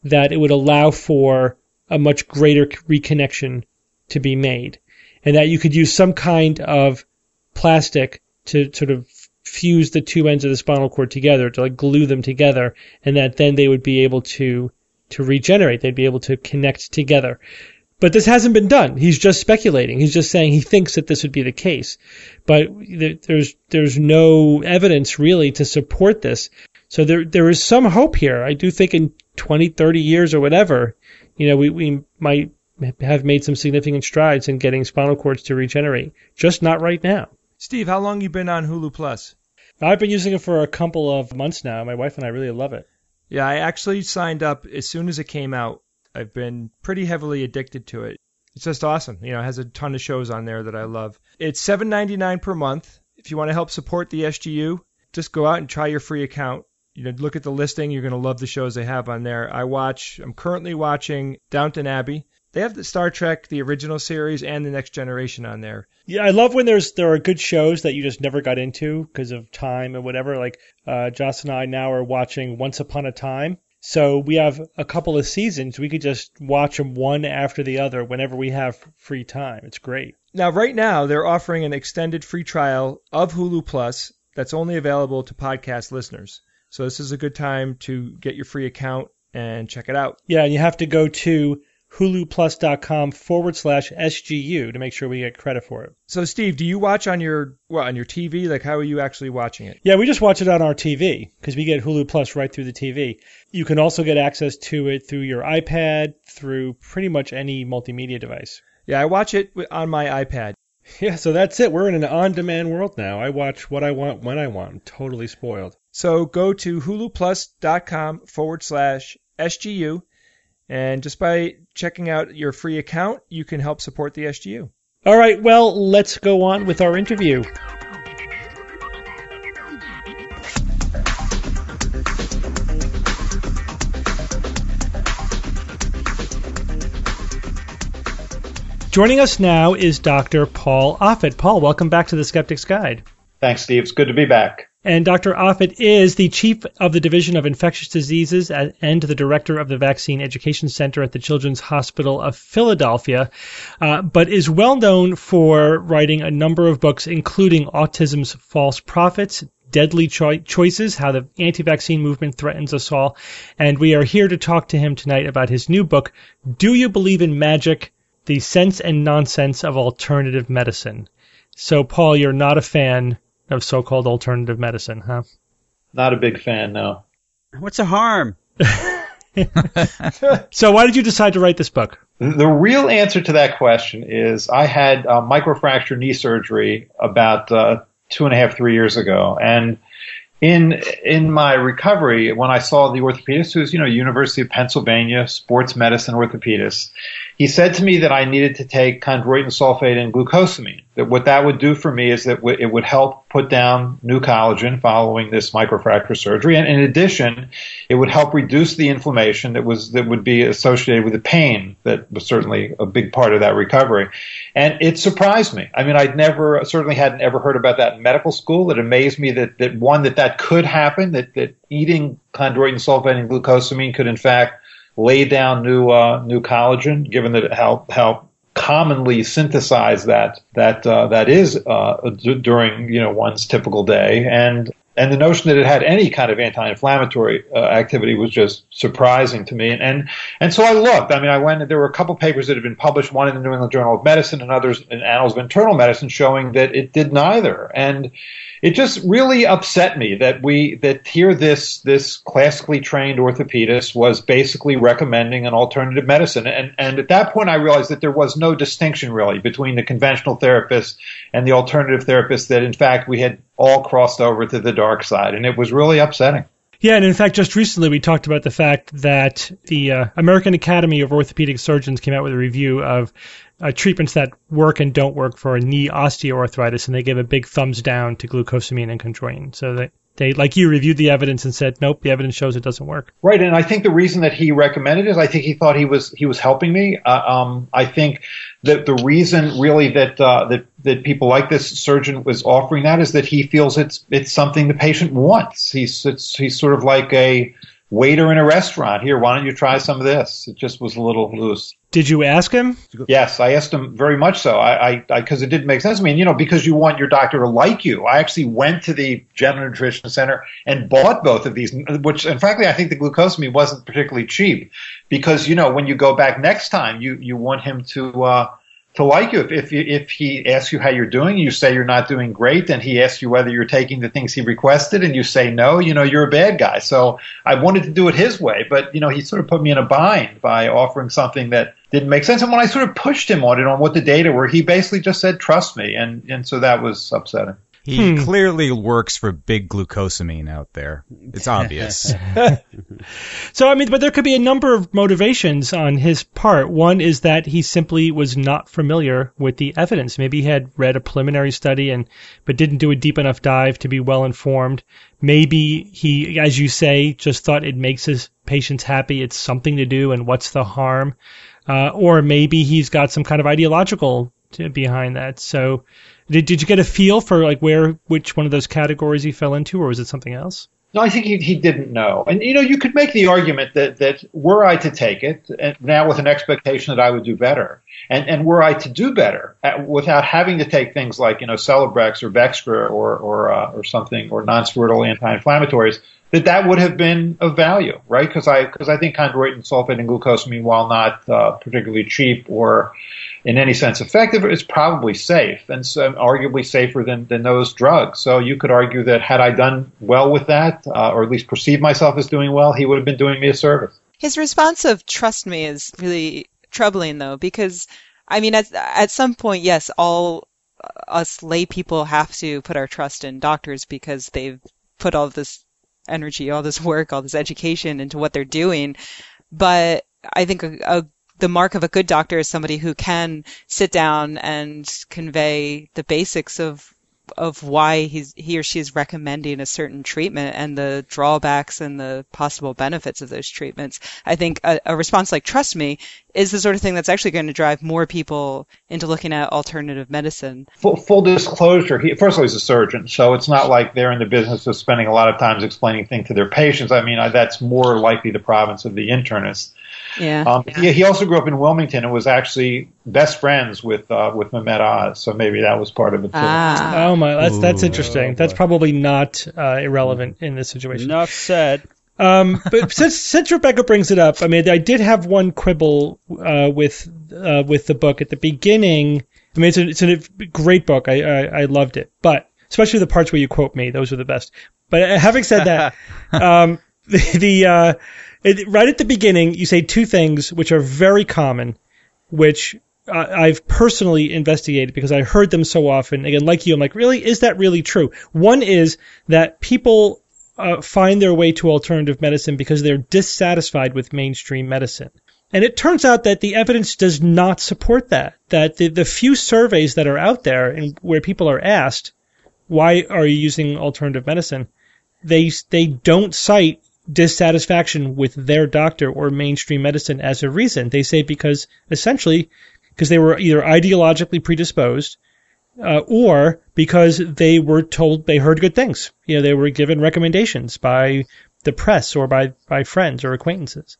that it would allow for a much greater reconnection to be made, and that you could use some kind of plastic to sort of fuse the two ends of the spinal cord together to like glue them together, and that then they would be able to to regenerate. They'd be able to connect together. But this hasn't been done. He's just speculating. He's just saying he thinks that this would be the case. But there's there's no evidence really to support this. So there there is some hope here. I do think in 20, 30 years or whatever, you know, we, we might have made some significant strides in getting spinal cords to regenerate. Just not right now. Steve, how long you been on Hulu Plus? I've been using it for a couple of months now. My wife and I really love it. Yeah, I actually signed up as soon as it came out. I've been pretty heavily addicted to it. It's just awesome. You know, it has a ton of shows on there that I love. It's $7.99 per month. If you want to help support the SGU, just go out and try your free account. You know, look at the listing. You're going to love the shows they have on there. I watch. I'm currently watching Downton Abbey. They have the Star Trek, the original series, and the Next Generation on there. Yeah, I love when there's there are good shows that you just never got into because of time and whatever. Like uh, Joss and I now are watching Once Upon a Time. So we have a couple of seasons. We could just watch them one after the other whenever we have free time. It's great. Now, right now, they're offering an extended free trial of Hulu Plus that's only available to podcast listeners. So this is a good time to get your free account and check it out. Yeah, and you have to go to huluplus.com forward slash SGU to make sure we get credit for it. So, Steve, do you watch on your well, on your TV? Like, how are you actually watching it? Yeah, we just watch it on our TV because we get Hulu Plus right through the TV. You can also get access to it through your iPad, through pretty much any multimedia device. Yeah, I watch it on my iPad. Yeah, so that's it. We're in an on-demand world now. I watch what I want when I want. I'm totally spoiled. So go to huluplus.com forward slash SGU and just by checking out your free account, you can help support the SGU. All right, well, let's go on with our interview. Joining us now is Dr. Paul Offit. Paul, welcome back to the Skeptic's Guide. Thanks, Steve. It's good to be back. And Dr. Offit is the chief of the Division of Infectious Diseases and the director of the Vaccine Education Center at the Children's Hospital of Philadelphia, uh, but is well known for writing a number of books, including Autism's False Prophets, Deadly Cho- Choices, How the Anti Vaccine Movement Threatens Us All. And we are here to talk to him tonight about his new book, Do You Believe in Magic? The Sense and Nonsense of Alternative Medicine. So, Paul, you're not a fan of so-called alternative medicine, huh? Not a big fan, no. What's the harm? so why did you decide to write this book? The real answer to that question is I had uh, microfracture knee surgery about uh, two and a half, three years ago, and in in my recovery, when I saw the orthopedist, who's you know University of Pennsylvania sports medicine orthopedist, he said to me that I needed to take chondroitin sulfate and glucosamine. That what that would do for me is that it would help put down new collagen following this microfracture surgery, and in addition, it would help reduce the inflammation that was that would be associated with the pain that was certainly a big part of that recovery. And it surprised me. I mean, I'd never certainly hadn't ever heard about that in medical school. It amazed me that that one that that could happen that that eating chondroitin sulfate and glucosamine could in fact lay down new uh, new collagen, given that it how how commonly synthesized that that uh, that is uh, d- during you know one's typical day, and and the notion that it had any kind of anti-inflammatory uh, activity was just surprising to me. And, and and so I looked. I mean, I went. There were a couple papers that had been published, one in the New England Journal of Medicine, and others in Annals of Internal Medicine, showing that it did neither. And it just really upset me that we that here this this classically trained orthopedist was basically recommending an alternative medicine. And and at that point I realized that there was no distinction really between the conventional therapist and the alternative therapist that in fact we had all crossed over to the dark side. And it was really upsetting. Yeah, and in fact, just recently we talked about the fact that the uh, American Academy of Orthopedic Surgeons came out with a review of uh, treatments that work and don't work for knee osteoarthritis, and they gave a big thumbs down to glucosamine and chondroitin. So that they, like you, reviewed the evidence and said, nope, the evidence shows it doesn't work. Right, and I think the reason that he recommended it is I think he thought he was he was helping me. Uh, um, I think that the reason really that uh, that that people like this surgeon was offering that is that he feels it's it's something the patient wants. He's it's, he's sort of like a waiter in a restaurant. Here, why don't you try some of this? It just was a little loose. Did you ask him? Yes, I asked him very much so. I, I, because it didn't make sense to me. And, you know, because you want your doctor to like you. I actually went to the General Nutrition Center and bought both of these, which, and frankly, I think the glucosamine wasn't particularly cheap because, you know, when you go back next time, you, you want him to, uh, to like you. If, if, if he asks you how you're doing, you say you're not doing great, and he asks you whether you're taking the things he requested, and you say no, you know, you're a bad guy. So I wanted to do it his way, but, you know, he sort of put me in a bind by offering something that didn't make sense. And when I sort of pushed him on it, on what the data were, he basically just said, trust me. And, and so that was upsetting. He hmm. clearly works for big glucosamine out there. It's obvious. so, I mean, but there could be a number of motivations on his part. One is that he simply was not familiar with the evidence. Maybe he had read a preliminary study and, but didn't do a deep enough dive to be well informed. Maybe he, as you say, just thought it makes his patients happy. It's something to do and what's the harm? Uh, or maybe he's got some kind of ideological behind that. So, did, did you get a feel for like where which one of those categories he fell into, or was it something else? No, I think he, he didn't know. And you know, you could make the argument that that were I to take it, and now with an expectation that I would do better, and and were I to do better at, without having to take things like you know Celebrex or Bextra or or uh, or something or non-steroidal anti-inflammatories, that that would have been of value, right? Because I because I think chondroitin sulfate and glucosamine, while not uh, particularly cheap or in any sense effective, is probably safe and so, arguably safer than than those drugs. So you could argue that had I done well with that, uh, or at least perceived myself as doing well, he would have been doing me a service. His response of "trust me" is really troubling, though, because I mean, at at some point, yes, all us lay people have to put our trust in doctors because they've put all this energy, all this work, all this education into what they're doing. But I think a, a, the mark of a good doctor is somebody who can sit down and convey the basics of of why he's he or she is recommending a certain treatment and the drawbacks and the possible benefits of those treatments. I think a, a, response like "trust me" is the sort of thing that's actually going to drive more people into looking at alternative medicine. Full, full disclosure: he, first of all, he's a surgeon, so it's not like they're in the business of spending a lot of times explaining things to their patients. I mean, that's more likely the province of the internist. Yeah. Um, yeah. He, he, also grew up in Wilmington and was actually best friends with uh, with Mehmet Oz, so maybe that was part of it too. Ah. Oh my, that's that's interesting. Oh, that's probably not uh, irrelevant in this situation. Enough said. Um, but since since Rebecca brings it up, I mean, I did have one quibble uh, with uh, with the book at the beginning. I mean, it's a, it's a great book. I, I, I loved it, but especially the parts where you quote me, those are the best. But uh, having said that, um, the, the uh, it, right at the beginning, you say two things which are very common, which I've personally investigated because I heard them so often. Again, like you, I'm like, really, is that really true? One is that people uh, find their way to alternative medicine because they're dissatisfied with mainstream medicine. And it turns out that the evidence does not support that. That the, the few surveys that are out there and where people are asked, why are you using alternative medicine? They, they don't cite dissatisfaction with their doctor or mainstream medicine as a reason. They say because essentially because they were either ideologically predisposed uh, or because they were told they heard good things. You know, they were given recommendations by the press or by by friends or acquaintances.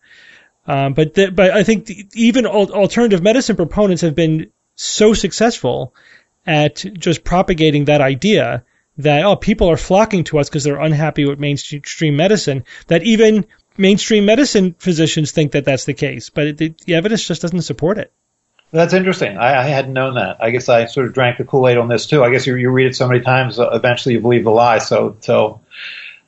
Um, but the, but I think the, even alternative medicine proponents have been so successful at just propagating that idea that oh people are flocking to us because they're unhappy with mainstream medicine that even mainstream medicine physicians think that that's the case, but the, the evidence just doesn't support it. That's interesting. I, I, hadn't known that. I guess I sort of drank the Kool Aid on this too. I guess you, you read it so many times, uh, eventually you believe the lie. So, so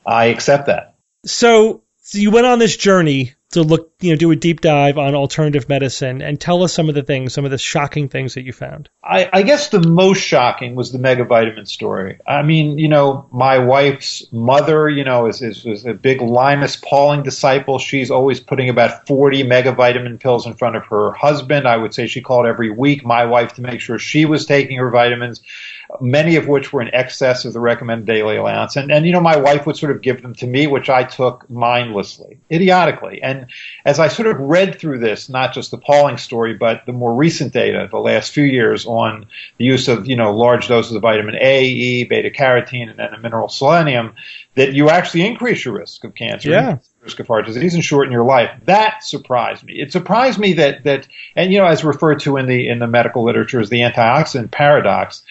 I accept that. So, so you went on this journey to look you know do a deep dive on alternative medicine and tell us some of the things, some of the shocking things that you found. I, I guess the most shocking was the megavitamin story. I mean, you know, my wife's mother, you know, is, is, is a big Linus Pauling disciple. She's always putting about 40 megavitamin pills in front of her husband. I would say she called every week my wife to make sure she was taking her vitamins many of which were in excess of the recommended daily allowance. And, and, you know, my wife would sort of give them to me, which I took mindlessly, idiotically. And as I sort of read through this, not just the Pauling story, but the more recent data, the last few years on the use of, you know, large doses of vitamin A, E, beta carotene, and then the mineral selenium, that you actually increase your risk of cancer. Yeah risk of heart disease and shorten your life. That surprised me. It surprised me that that and you know as referred to in the in the medical literature as the antioxidant paradox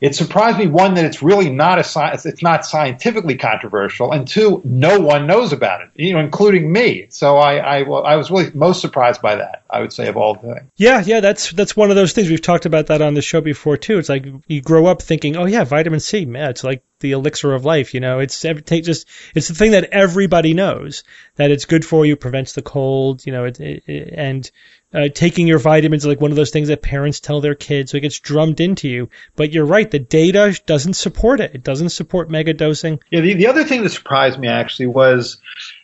it surprised me one that it's really not a science it's not scientifically controversial and two no one knows about it you know including me. So i i, I was really most surprised by that i would say of all things. Yeah yeah that's that's one of those things. We've talked about that on the show before too. It's like you grow up thinking oh yeah vitamin c man it's like the elixir of life you know? It's take just it's the thing that everybody knows that it's good for you prevents the cold you know it, it, and uh, taking your vitamins like one of those things that parents tell their kids, so it gets drummed into you. But you're right, the data doesn't support it. It doesn't support mega dosing. Yeah, the, the other thing that surprised me actually was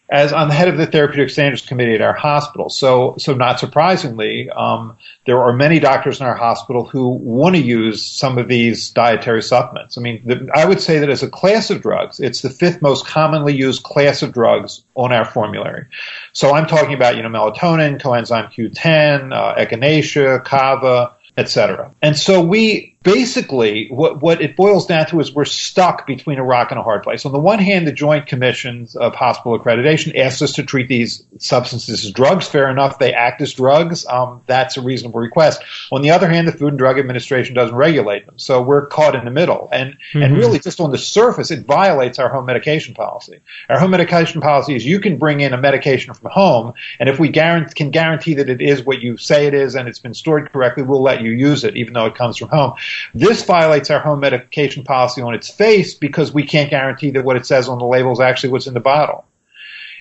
as I'm the head of the therapeutic standards committee at our hospital. So, so not surprisingly, um, there are many doctors in our hospital who want to use some of these dietary supplements. I mean, the, I would say that as a class of drugs, it's the fifth most commonly used class of drugs on our formulary. So I'm talking about, you know, melatonin, coenzyme Q10, uh, echinacea, kava, etc. And so we basically, what, what it boils down to is we're stuck between a rock and a hard place. On the one hand, the Joint Commissions of Hospital Accreditation asked us to treat these substances as drugs. Fair enough, they act as drugs. Um, that's a reasonable request. On the other hand, the Food and Drug Administration doesn't regulate them, so we're caught in the middle. And mm-hmm. and really, just on the surface, it violates our home medication policy. Our home medication policy is you can bring in a medication from home, and if we guarantee, can guarantee that it is what you say it is and it's been stored correctly, we'll let you use it, even though it comes from home. This violates our home medication policy on its face because we can't guarantee that what it says on the label is actually what's in the bottle.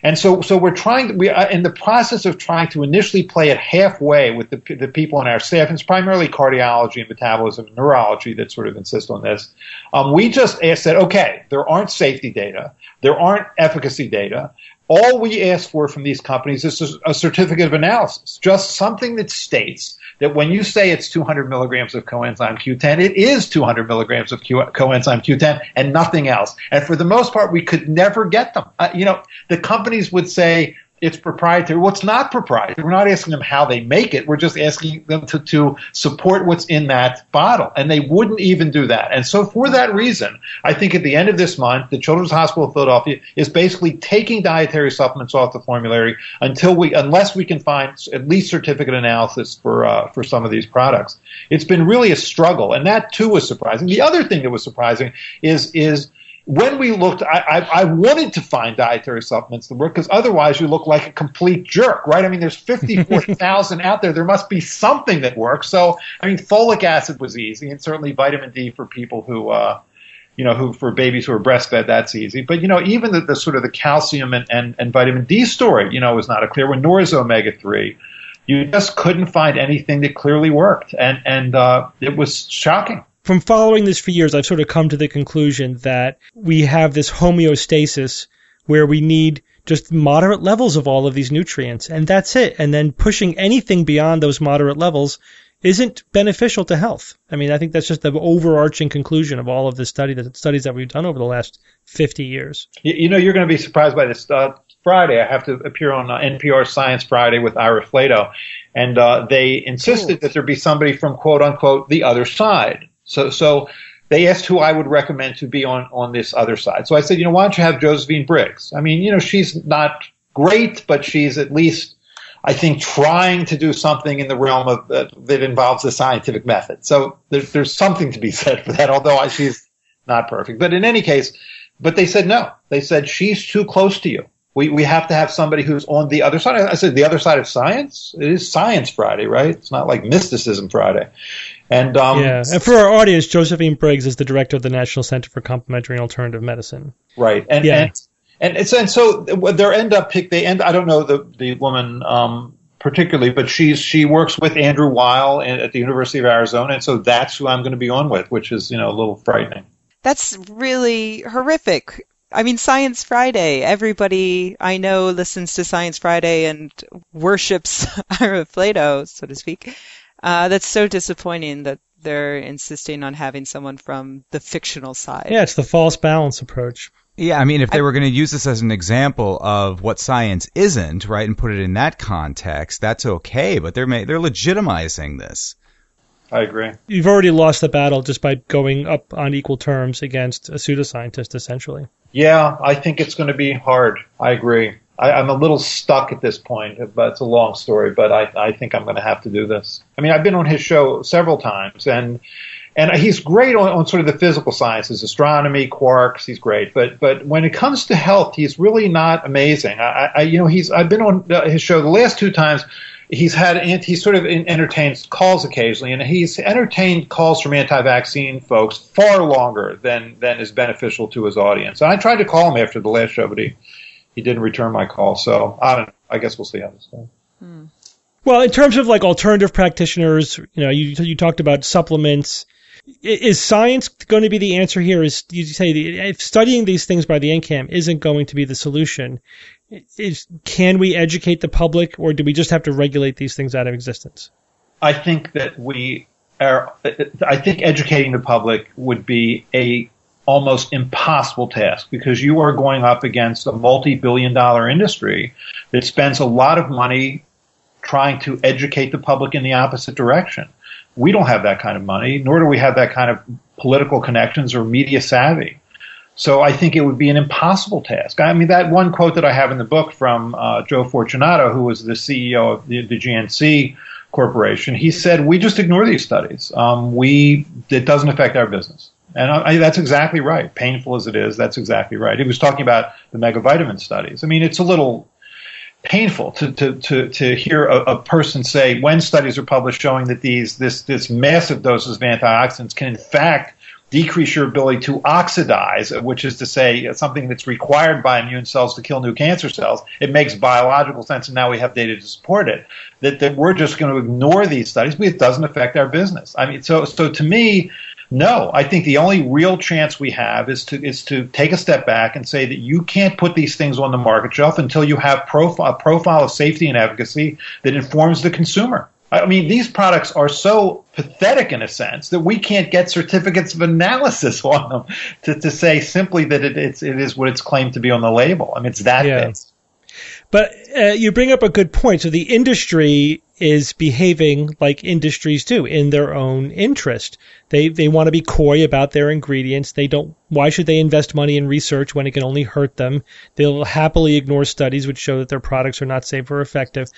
And so, so we're trying. We are in the process of trying to initially play it halfway with the, the people on our staff. And it's primarily cardiology and metabolism and neurology that sort of insist on this. Um, we just said, okay, there aren't safety data, there aren't efficacy data. All we ask for from these companies is a certificate of analysis, just something that states that when you say it's 200 milligrams of coenzyme Q10, it is 200 milligrams of Q- coenzyme Q10 and nothing else. And for the most part, we could never get them. Uh, you know, the companies would say, it's proprietary. It's not proprietary. We're not asking them how they make it. We're just asking them to, to support what's in that bottle. And they wouldn't even do that. And so for that reason, I think at the end of this month, the Children's Hospital of Philadelphia is basically taking dietary supplements off the formulary until we, unless we can find at least certificate analysis for, uh, for some of these products. It's been really a struggle. And that too was surprising. The other thing that was surprising is, is when we looked, I, I, I, wanted to find dietary supplements that work because otherwise you look like a complete jerk, right? I mean, there's 54,000 out there. There must be something that works. So, I mean, folic acid was easy and certainly vitamin D for people who, uh, you know, who for babies who are breastfed, that's easy. But, you know, even the, the sort of the calcium and, and, and vitamin D story, you know, was not a clear one, nor is omega 3. You just couldn't find anything that clearly worked. And, and, uh, it was shocking from following this for years, I've sort of come to the conclusion that we have this homeostasis where we need just moderate levels of all of these nutrients, and that's it. And then pushing anything beyond those moderate levels isn't beneficial to health. I mean, I think that's just the overarching conclusion of all of the study, the studies that we've done over the last 50 years. You know, you're going to be surprised by this. Uh, Friday, I have to appear on uh, NPR Science Friday with Ira Flatow, and uh, they insisted that there be somebody from quote unquote the other side so, so they asked who I would recommend to be on, on this other side. So I said, you know, why don't you have Josephine Briggs? I mean, you know, she's not great, but she's at least, I think, trying to do something in the realm of uh, that involves the scientific method. So there's, there's something to be said for that, although I, she's not perfect. But in any case, but they said no. They said she's too close to you. We, we have to have somebody who's on the other side. I said the other side of science. It is Science Friday, right? It's not like Mysticism Friday. And um, yeah, and for our audience, Josephine Briggs is the director of the National Center for Complementary and Alternative Medicine. Right, and, yeah. and and it's and so they end up pick they end I don't know the the woman um, particularly, but she's she works with Andrew Weil at the University of Arizona, and so that's who I'm going to be on with, which is you know a little frightening. That's really horrific. I mean, Science Friday. Everybody I know listens to Science Friday and worships Ira Flatow, so to speak. Uh, that's so disappointing that they're insisting on having someone from the fictional side. Yeah, it's the false balance approach. Yeah, I mean, if they were going to use this as an example of what science isn't, right, and put it in that context, that's okay. But they're they're legitimizing this. I agree. You've already lost the battle just by going up on equal terms against a pseudoscientist, essentially. Yeah, I think it's going to be hard. I agree. I, I'm a little stuck at this point, but it's a long story. But I, I think I'm going to have to do this. I mean, I've been on his show several times, and and he's great on, on, sort of the physical sciences, astronomy, quarks. He's great, but but when it comes to health, he's really not amazing. I, I you know he's I've been on his show the last two times. He's had he sort of entertains calls occasionally, and he's entertained calls from anti-vaccine folks far longer than than is beneficial to his audience. And I tried to call him after the last show, but he he didn't return my call. So I don't. I guess we'll see how this goes. Hmm. Well, in terms of like alternative practitioners, you know, you you talked about supplements is science going to be the answer here? Is you say if studying these things by the NCAM isn't going to be the solution? Is can we educate the public, or do we just have to regulate these things out of existence? I think that we are. I think educating the public would be a almost impossible task because you are going up against a multi-billion dollar industry that spends a lot of money trying to educate the public in the opposite direction. We don't have that kind of money, nor do we have that kind of political connections or media savvy. So I think it would be an impossible task. I mean, that one quote that I have in the book from uh, Joe Fortunato, who was the CEO of the, the GNC Corporation, he said, "We just ignore these studies. Um, we it doesn't affect our business." And I, that's exactly right. Painful as it is, that's exactly right. He was talking about the megavitamin studies. I mean, it's a little painful to, to, to, to hear a, a, person say when studies are published showing that these this this massive doses of antioxidants can in fact decrease your ability to oxidize, which is to say uh, something that's required by immune cells to kill new cancer cells. It makes biological sense, and now we have data to support it. That, that we're just going to ignore these studies because it doesn't affect our business. I mean, so so to me, no, I think the only real chance we have is to is to take a step back and say that you can't put these things on the market shelf until you have profile, a profile of safety and efficacy that informs the consumer. I mean, these products are so pathetic in a sense that we can't get certificates of analysis on them to, to say simply that it, it's, it is what it's claimed to be on the label. I mean, it's that yeah. But uh, you bring up a good point. So the industry is behaving like industries do in their own interest. They they want to be coy about their ingredients. They don't. Why should they invest money in research when it can only hurt them? They'll happily ignore studies which show that their products are not safe or effective.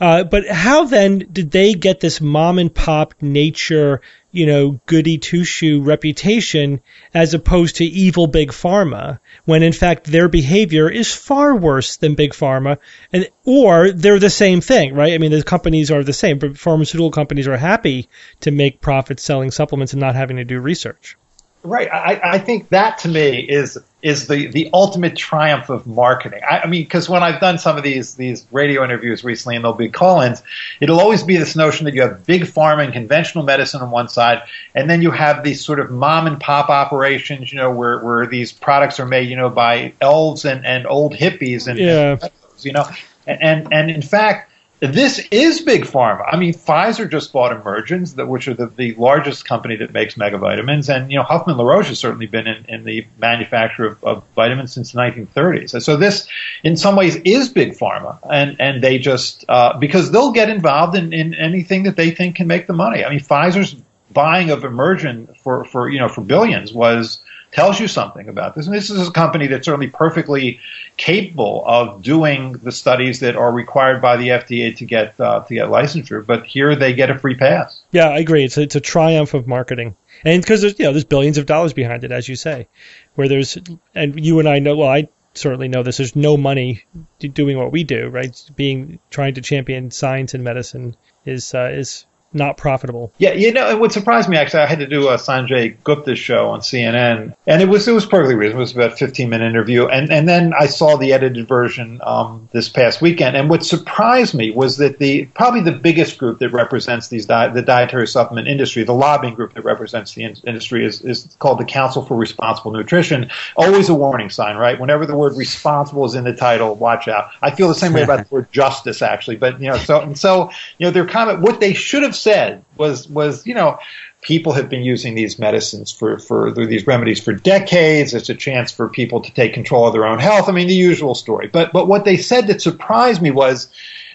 Uh, but how then did they get this mom and pop nature you know, goody two shoe reputation as opposed to evil big pharma, when in fact their behavior is far worse than big pharma, and or they're the same thing, right? I mean, the companies are the same, but pharmaceutical companies are happy to make profits selling supplements and not having to do research. Right. I, I think that to me is is the, the ultimate triumph of marketing. I, I mean, because when I've done some of these these radio interviews recently, and there'll be call-ins, it'll always be this notion that you have big pharma and conventional medicine on one side, and then you have these sort of mom and pop operations, you know, where where these products are made, you know, by elves and, and old hippies and, yeah. and you know, and and in fact this is big pharma. I mean, Pfizer just bought Emergen-C, which are the, the largest company that makes megavitamins, and you know Hoffmann-La Roche has certainly been in, in the manufacture of, of, vitamins since the 1930s. So this, in some ways, is big pharma, and and they just uh, because they'll get involved in, in anything that they think can make the money. I mean, Pfizer's buying of Emergen-C for for you know for billions was tells you something about this. And this is a company that's certainly perfectly capable of doing the studies that are required by the FDA to get uh, to get licensure. But here they get a free pass. Yeah, I agree. It's a, it's a triumph of marketing, and because there's you know there's billions of dollars behind it, as you say, where there's and you and I know. Well, I certainly know this. There's no money doing what we do, right? Being trying to champion science and medicine is uh, is not profitable. Yeah, you know, it would surprise me actually, I had to do a Sanjay Gupta show on CNN, and it was it was perfectly reasonable. It was about a 15 minute interview, and and then I saw the edited version um, this past weekend, and what surprised me was that the probably the biggest group that represents these di- the dietary supplement industry, the lobbying group that represents the in- industry, is is called the Council for Responsible Nutrition. Always a warning sign, right? Whenever the word responsible is in the title, watch out. I feel the same way about the word justice, actually, but you know, so and so you know, their comment, what they should have said was was you know people have been using these medicines for for these remedies for decades. It's a chance for people to take control of their own health. I mean the usual story. But but what they said that surprised me was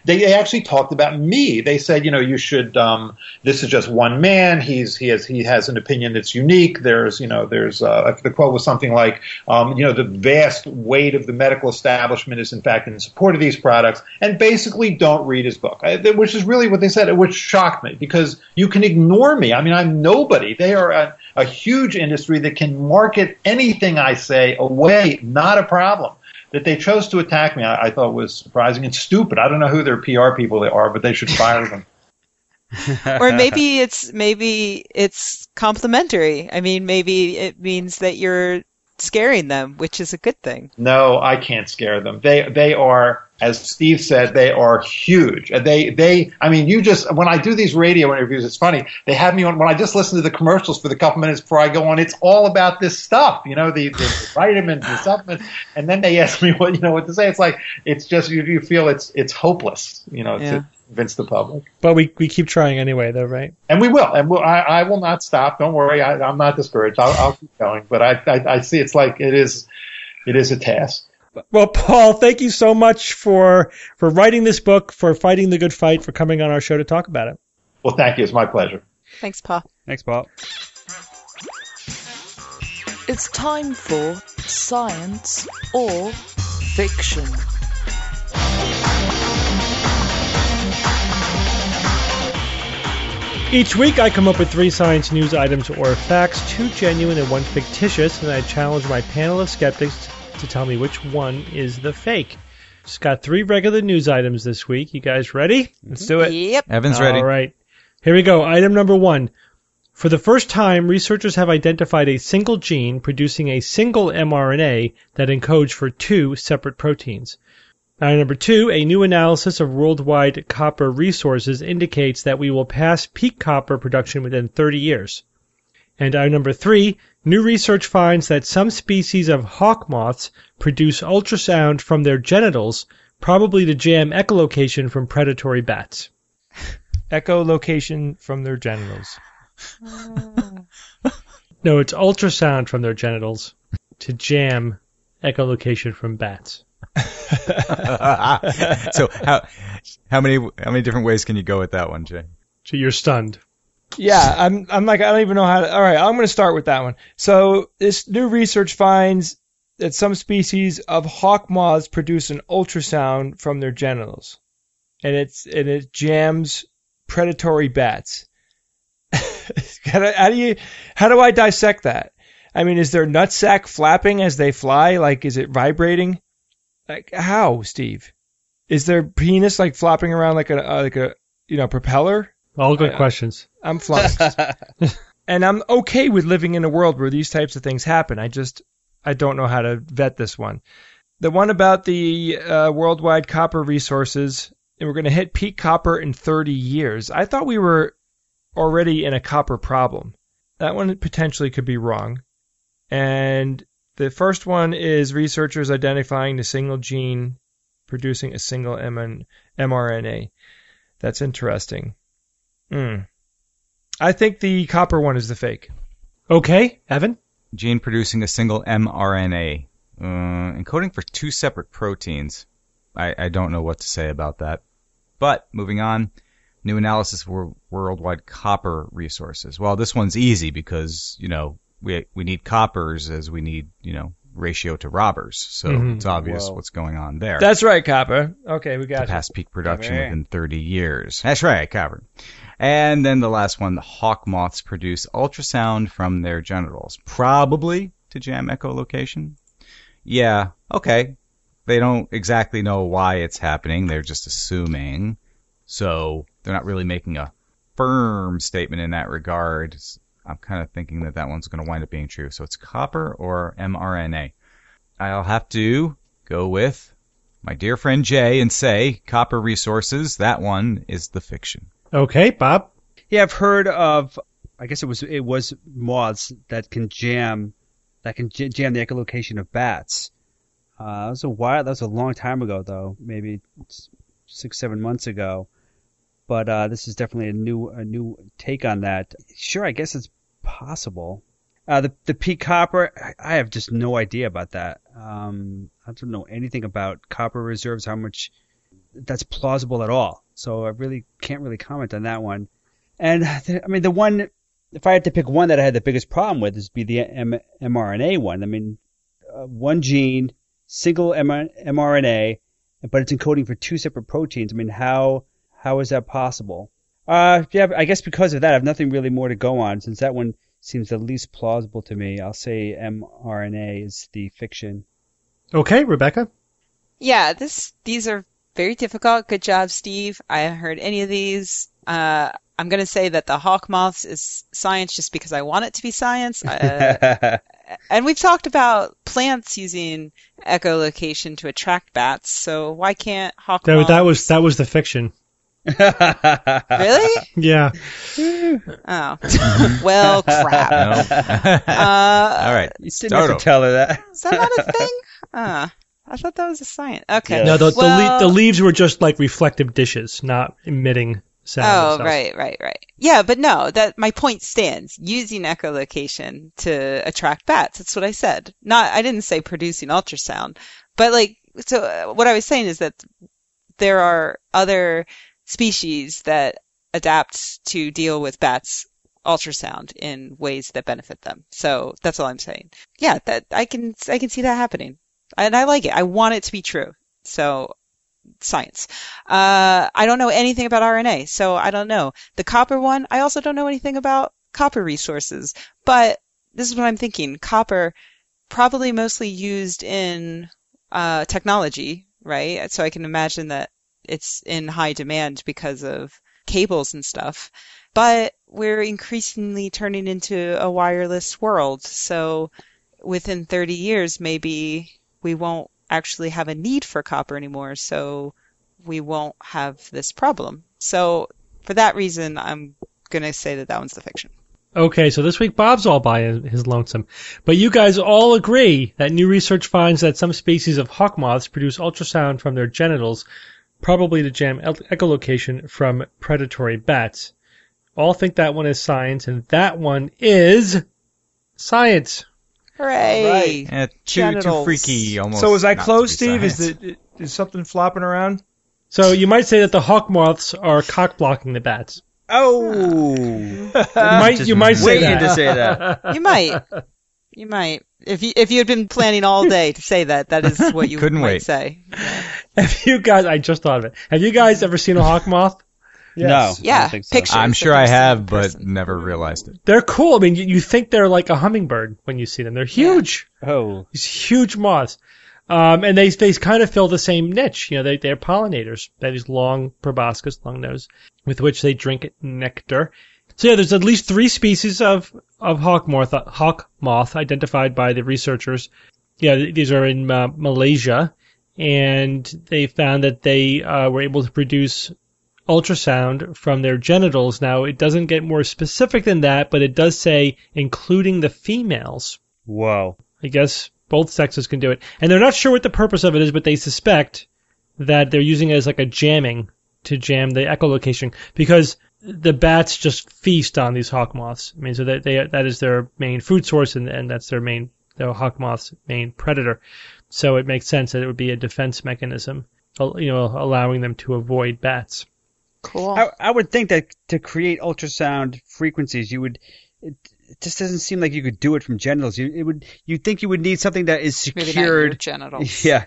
they actually talked about me. They said, you know, you should. Um, this is just one man. He's he has he has an opinion that's unique. There's you know there's uh, the quote was something like, um, you know, the vast weight of the medical establishment is in fact in support of these products, and basically don't read his book, which is really what they said, which shocked me because you can ignore me. I mean, I'm nobody. They are a, a huge industry that can market anything I say away, not a problem that they chose to attack me, I, I thought was surprising and stupid. I don't know who their PR people they are, but they should fire them. or maybe it's maybe it's complimentary. I mean, maybe it means that you're scaring them, which is a good thing. No, I can't scare them. They they are, as Steve said, they are huge. They they. I mean, you just when I do these radio interviews, it's funny. They have me on when I just listen to the commercials for the couple minutes before I go on. It's all about this stuff, you know, the, the vitamins, the supplements, and then they ask me what you know what to say. It's like it's just you, you feel it's it's hopeless, you know. Yeah. To, convince the public. But we we keep trying anyway, though, right? And we will, and we'll, I, I will not stop. Don't worry, I, I'm not discouraged. I'll, I'll keep going. But I, I, I see it's like it is, it is a task. Well, Paul, thank you so much for for writing this book, for fighting the good fight, for coming on our show to talk about it. Well, thank you. It's my pleasure. Thanks, Paul. Thanks, Paul. It's time for science or fiction. Each week, I come up with three science news items or facts, two genuine and one fictitious, and I challenge my panel of skeptics to tell me which one is the fake. Just got three regular news items this week. You guys ready? Let's do it. Yep. Evan's ready. All right. Here we go. Item number one. For the first time, researchers have identified a single gene producing a single mRNA that encodes for two separate proteins. Item number two, a new analysis of worldwide copper resources indicates that we will pass peak copper production within 30 years. And item number three, new research finds that some species of hawk moths produce ultrasound from their genitals, probably to jam echolocation from predatory bats. Echolocation from their genitals. No, it's ultrasound from their genitals to jam echolocation from bats. so how how many how many different ways can you go with that one, Jay? So you're stunned. Yeah, I'm I'm like I don't even know how to All right, I'm going to start with that one. So, this new research finds that some species of hawk moths produce an ultrasound from their genitals. And it's and it jams predatory bats. how, do, you how do I dissect that? I mean, is their nutsack flapping as they fly? Like, is it vibrating? Like, how, Steve? Is their penis like flopping around like a uh, like a you know propeller? All good I- questions. I'm flummoxed. and I'm okay with living in a world where these types of things happen. I just I don't know how to vet this one. The one about the uh, worldwide copper resources, and we're going to hit peak copper in 30 years. I thought we were already in a copper problem. That one potentially could be wrong. And the first one is researchers identifying the single gene producing a single MN- mRNA. That's interesting. Hmm. I think the copper one is the fake. Okay, Evan? Gene producing a single mRNA, uh, encoding for two separate proteins. I, I don't know what to say about that. But moving on, new analysis for worldwide copper resources. Well, this one's easy because you know we we need coppers as we need you know ratio to robbers, so Mhm. it's obvious Whoa. what's going on there. That's right, copper. Okay, we to got you. pass peak production Right. within 30 years. That's right, copper. And then the last one, the hawk moths produce ultrasound from their genitals, probably to jam echolocation. Yeah, okay. They don't exactly know why it's happening. They're just assuming. So they're not really making a firm statement in that regard. I'm kind of thinking that that one's going to wind up being true. So it's copper or mRNA. I'll have to go with my dear friend Jay and say copper resources. That one is the fiction. Okay, Bob. Yeah, I've heard of. I guess it was it was moths that can jam that can jam the echolocation of bats. Uh, that was a while. That was a long time ago, though. Maybe six, seven months ago. But uh, this is definitely a new a new take on that. Sure, I guess it's possible. Uh, the the peak copper, I have just no idea about that. Um, I don't know anything about copper reserves, how much that's plausible at all. So I really can't really comment on that one. And I mean, the one, if I had to pick one that I had the biggest problem with, is be the M- mRNA one. I mean, uh, one gene, single M- mRNA, but it's encoding for two separate proteins. I mean, how how is that possible? Uh, yeah, I guess because of that, I have nothing really more to go on since that one seems the least plausible to me. I'll say mRNA is the fiction. Okay, Rebecca. Yeah, this these are very difficult. Good job, Steve. I haven't heard any of these. Uh, I'm going to say that the hawk moths is science just because I want it to be science. Uh, and we've talked about plants using echolocation to attract bats. So why can't hawk That, moths? that was that was the fiction. Really? Yeah. Oh, well, crap. Uh, All right. You didn't have to tell her that. Is that not a thing? Ah, I thought that was a science. Okay. No, the, the, le- the leaves were just like reflective dishes, not emitting sound. Oh, themselves. right, right, right. Yeah, but no, that my point stands. Using echolocation to attract bats. That's what I said. Not, I didn't say producing ultrasound, but like, so uh, what I was saying is that there are other species that adapt to deal with bats ultrasound in ways that benefit them. So that's all I'm saying. Yeah, that I can I can see that happening. And I like it. I want it to be true. So science. Uh, I don't know anything about RNA, so I don't know. The copper one, I also don't know anything about copper resources. But this is what I'm thinking. Copper probably mostly used in uh, technology, right? So I can imagine that it's in high demand because of cables and stuff. But we're increasingly turning into a wireless world. So within 30 years, maybe we won't actually have a need for copper anymore. So we won't have this problem. So for that reason, I'm going to say that that one's the fiction. Okay, so this week Bob's all by his lonesome. But you guys all agree that new research finds that some species of hawk moths produce ultrasound from their genitals, probably to jam echolocation from predatory bats. All think that one is science, and that one is science. Hooray! Yeah, too, too freaky almost. So was I close, be Steve? Is the, is something flopping around? So you might say that the hawk moths are cock blocking the bats. Oh, You might, you might say that. to say that. You might. You might. If you if you had been planning all day to say that, that is what you Couldn't might wait. say. Have you guys? I just thought of it. Have you guys ever seen a hawk moth? No, Yeah, so. pictures. I'm sure I have, but person. never realized it. They're cool. I mean, you, you think they're like a hummingbird when you see them. They're huge. Oh, These huge moths. Um, and they they kind of fill the same niche. You know, they they're pollinators. They have these long proboscis, long nose, with which they drink nectar. So yeah, there's at least three species of of hawk moth hawk moth identified by the researchers. Yeah, these are in uh, Malaysia, and they found that they uh, were able to produce ultrasound from their genitals. Now, it doesn't get more specific than that, but it does say including the females. whoa. I guess both sexes can do it. And they're not sure what the purpose of it is, but they suspect that they're using it as like a jamming to jam the echolocation because the bats just feast on these hawk moths. I mean, so that they that is their main food source, and, and that's their main the hawk moth's main predator. So it makes sense that it would be a defense mechanism, you know, allowing them to avoid bats. Cool. I, I would think that to create ultrasound frequencies, you would. It, it just doesn't seem like you could do it from genitals. You it would. You think you would need something that is Maybe not your secured. genitals. Yeah.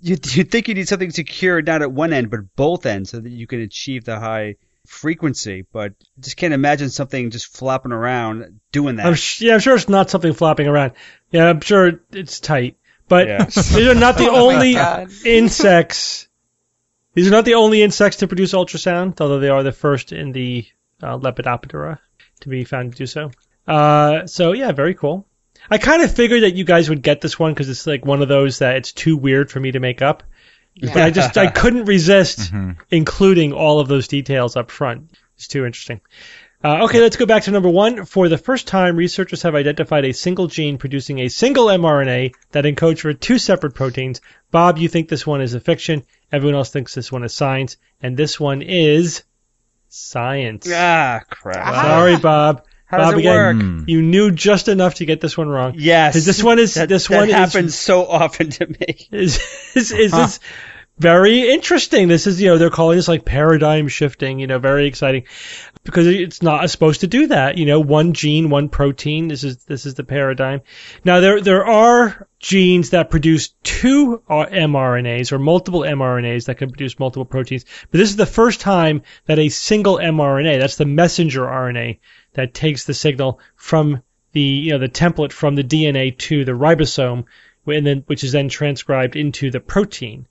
You you think you need something secured not at one end but both ends so that you can achieve the high frequency. But just can't imagine something just flopping around doing that. I'm sh- yeah, I'm sure it's not something flopping around. Yeah, I'm sure it's tight. But Yeah. these are not the Oh only God. insects. These are not the only insects to produce ultrasound, although they are the first in the uh, Lepidoptera to be found to do so. Uh, so yeah, very cool. I kind of figured that you guys would get this one because it's like one of those that it's too weird for me to make up. But I just I couldn't resist including all of those details up front. It's too interesting. Uh, okay, let's go back to number one. For the first time, researchers have identified a single gene producing a single mRNA that encodes for two separate proteins. Bob, you think this one is a fiction. Everyone else thinks this one is science. And this one is science. Ah, crap. Sorry, Bob. How does Bob, it again, work? Hmm. you knew just enough to get this one wrong. Yes. 'Cause this one is that, this that one happens is so often to me. is is, is this very interesting. This is you know they're calling this like paradigm shifting. You know, very exciting because it's not supposed to do that. You know, one gene, one protein. This is this is the paradigm. Now there there are genes that produce two uh, mRNAs or multiple mRNAs that can produce multiple proteins, but this is the first time that a single mRNA, that's the messenger RNA, that takes the signal from the you know the template from the DNA to the ribosome, and then which is then transcribed into the protein.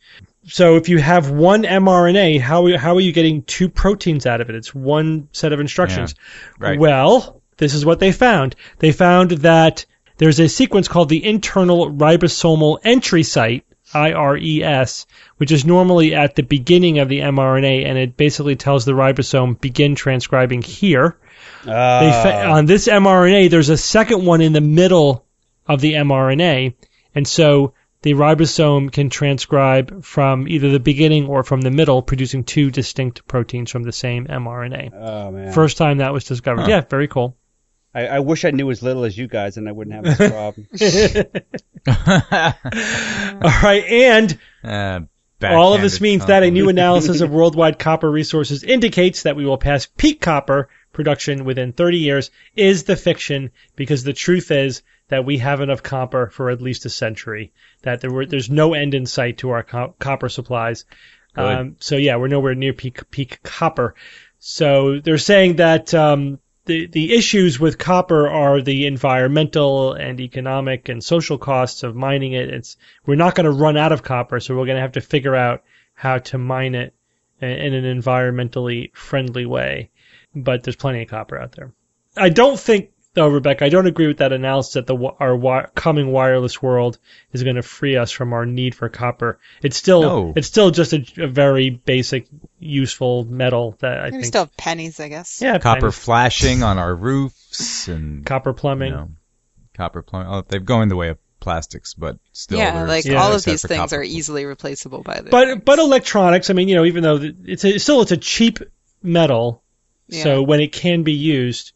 So if you have one mRNA, how how are you getting two proteins out of it? It's one set of instructions. right. Well, this is what they found. They found that there's a sequence called the internal ribosomal entry site, IRES, which is normally at the beginning of the mRNA, and it basically tells the ribosome begin transcribing here. They fa- on this mRNA, there's a second one in the middle of the mRNA, and so the ribosome can transcribe from either the beginning or from the middle, producing two distinct proteins from the same mRNA. Oh man. First time that was discovered. Yeah, very cool. I, I wish I knew as little as you guys, and I wouldn't have this problem. All right, and Uh, all of this means that a new analysis of worldwide copper resources indicates that we will pass peak copper production within 30 years is the fiction because the truth is that we have enough copper for at least a century. That there were, there's no end in sight to our co- copper supplies. Um, so yeah, we're nowhere near peak peak copper. So they're saying that um, the the issues with copper are the environmental and economic and social costs of mining it. It's we're not going to run out of copper, so we're going to have to figure out how to mine it in an environmentally friendly way. But there's plenty of copper out there. I don't think, though, Rebecca, I don't agree with that analysis that the our wi- coming wireless world is going to free us from our need for copper. It's still No. it's still just a, a very basic, useful metal that I We think. still have pennies, I guess. yeah, Copper pennies, flashing on our roofs and copper plumbing. you know, copper plumbing. Oh, they've gone the way of plastics, but still. yeah, like Yeah. all of these things copper are easily replaceable by the. But but electronics, I mean, you know, even though it's a, still it's a cheap metal, so when it can be used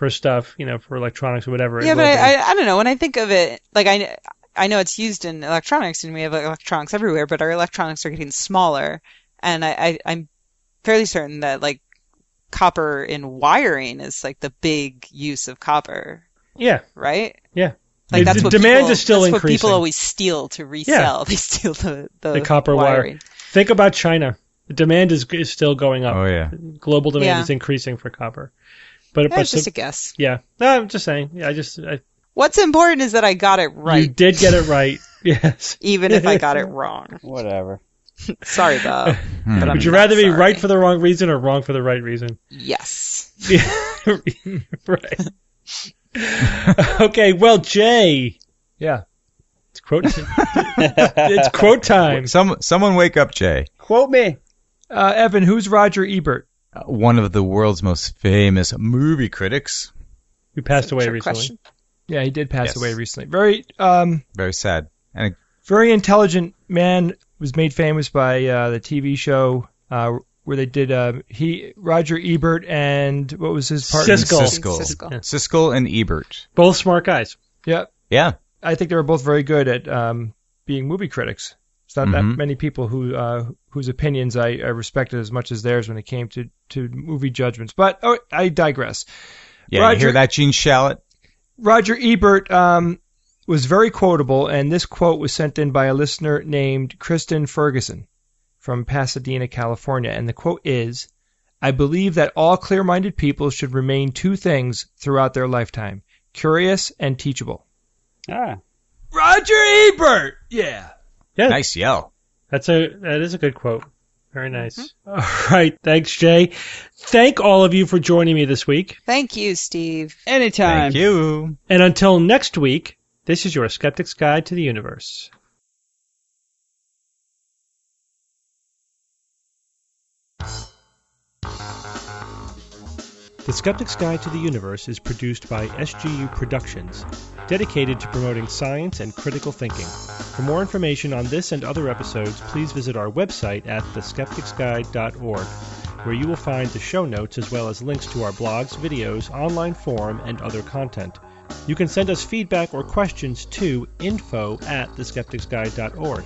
for stuff, you know, for electronics or whatever. yeah, but. I, I I don't know when I think of it like I I know it's used in electronics and we have electronics everywhere, but our electronics are getting smaller, and I, I I'm fairly certain that like copper in wiring is like the big use of copper, yeah, right? yeah. Like that's the what demand people, is still that's what people always steal to resell. Yeah. They steal the the, the copper wire. Think about China. The demand is is still going up. Oh yeah. Global demand Yeah. is increasing for copper. But Yeah, but just the- a guess. yeah, no, I'm just saying. Yeah, I just I, What's important is that I got it right. you did get it right. yes. even if I got it wrong. Whatever. Sorry, Bob. Hmm. But I'm Would you not rather be sorry. right for the wrong reason or wrong for the right reason? Yes. right. okay, well, Jay, Yeah. it's quote. Time. It's quote time. Some someone wake up Jay. Quote me. Uh, Evan, who's Roger Ebert? Uh, One of the world's most famous movie critics. who passed away recently. question. Yeah, he did pass Yes. away recently. Very, um, Very sad. And very intelligent man. Was made famous by uh, the TV show uh, where they did uh, he Roger Ebert and what was his partner? Siskel. Siskel. Siskel. Siskel and Ebert. Both smart guys. Yeah, Yeah. I think they were both very good at um, being movie critics. It's not that Mhm. many people who uh, whose opinions I, I respected as much as theirs when it came to, to movie judgments. But oh, I digress. Yeah. Roger- You hear that, Gene Shalit? Roger Ebert um, was very quotable, and this quote was sent in by a listener named Kristen Ferguson from Pasadena, California. And the quote is I believe that all clear minded people should remain two things throughout their lifetime curious and teachable. Ah. Roger Ebert! Yeah. Yeah, Nice yell. that's a that is a good quote. Very mm-hmm. nice. All right. Thanks, Jay. Thank all of you for joining me this week. Thank you, Steve. Anytime. Thank you. And until next week, this is your Skeptic's Guide to the Universe. The Skeptic's Guide to the Universe is produced by SGU Productions, dedicated to promoting science and critical thinking. For more information on this and other episodes, please visit our website at theskepticsguide.org, where you will find the show notes as well as links to our blogs, videos, online forum, and other content. You can send us feedback or questions to info at theskepticsguide.org.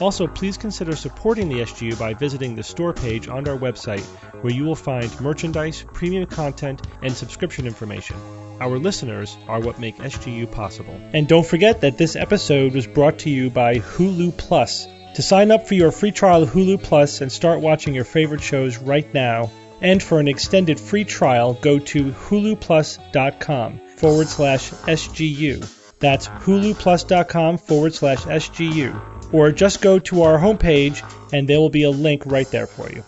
Also, please consider supporting the SGU by visiting the store page on our website, where you will find merchandise, premium content, and subscription information. Our listeners are what make SGU possible. And don't forget that this episode was brought to you by Hulu Plus. To sign up for your free trial of Hulu Plus and start watching your favorite shows right now, and for an extended free trial, go to huluplus.com forward slash SGU. That's huluplus.com forward slash SGU. Or just go to our homepage and there will be a link right there for you.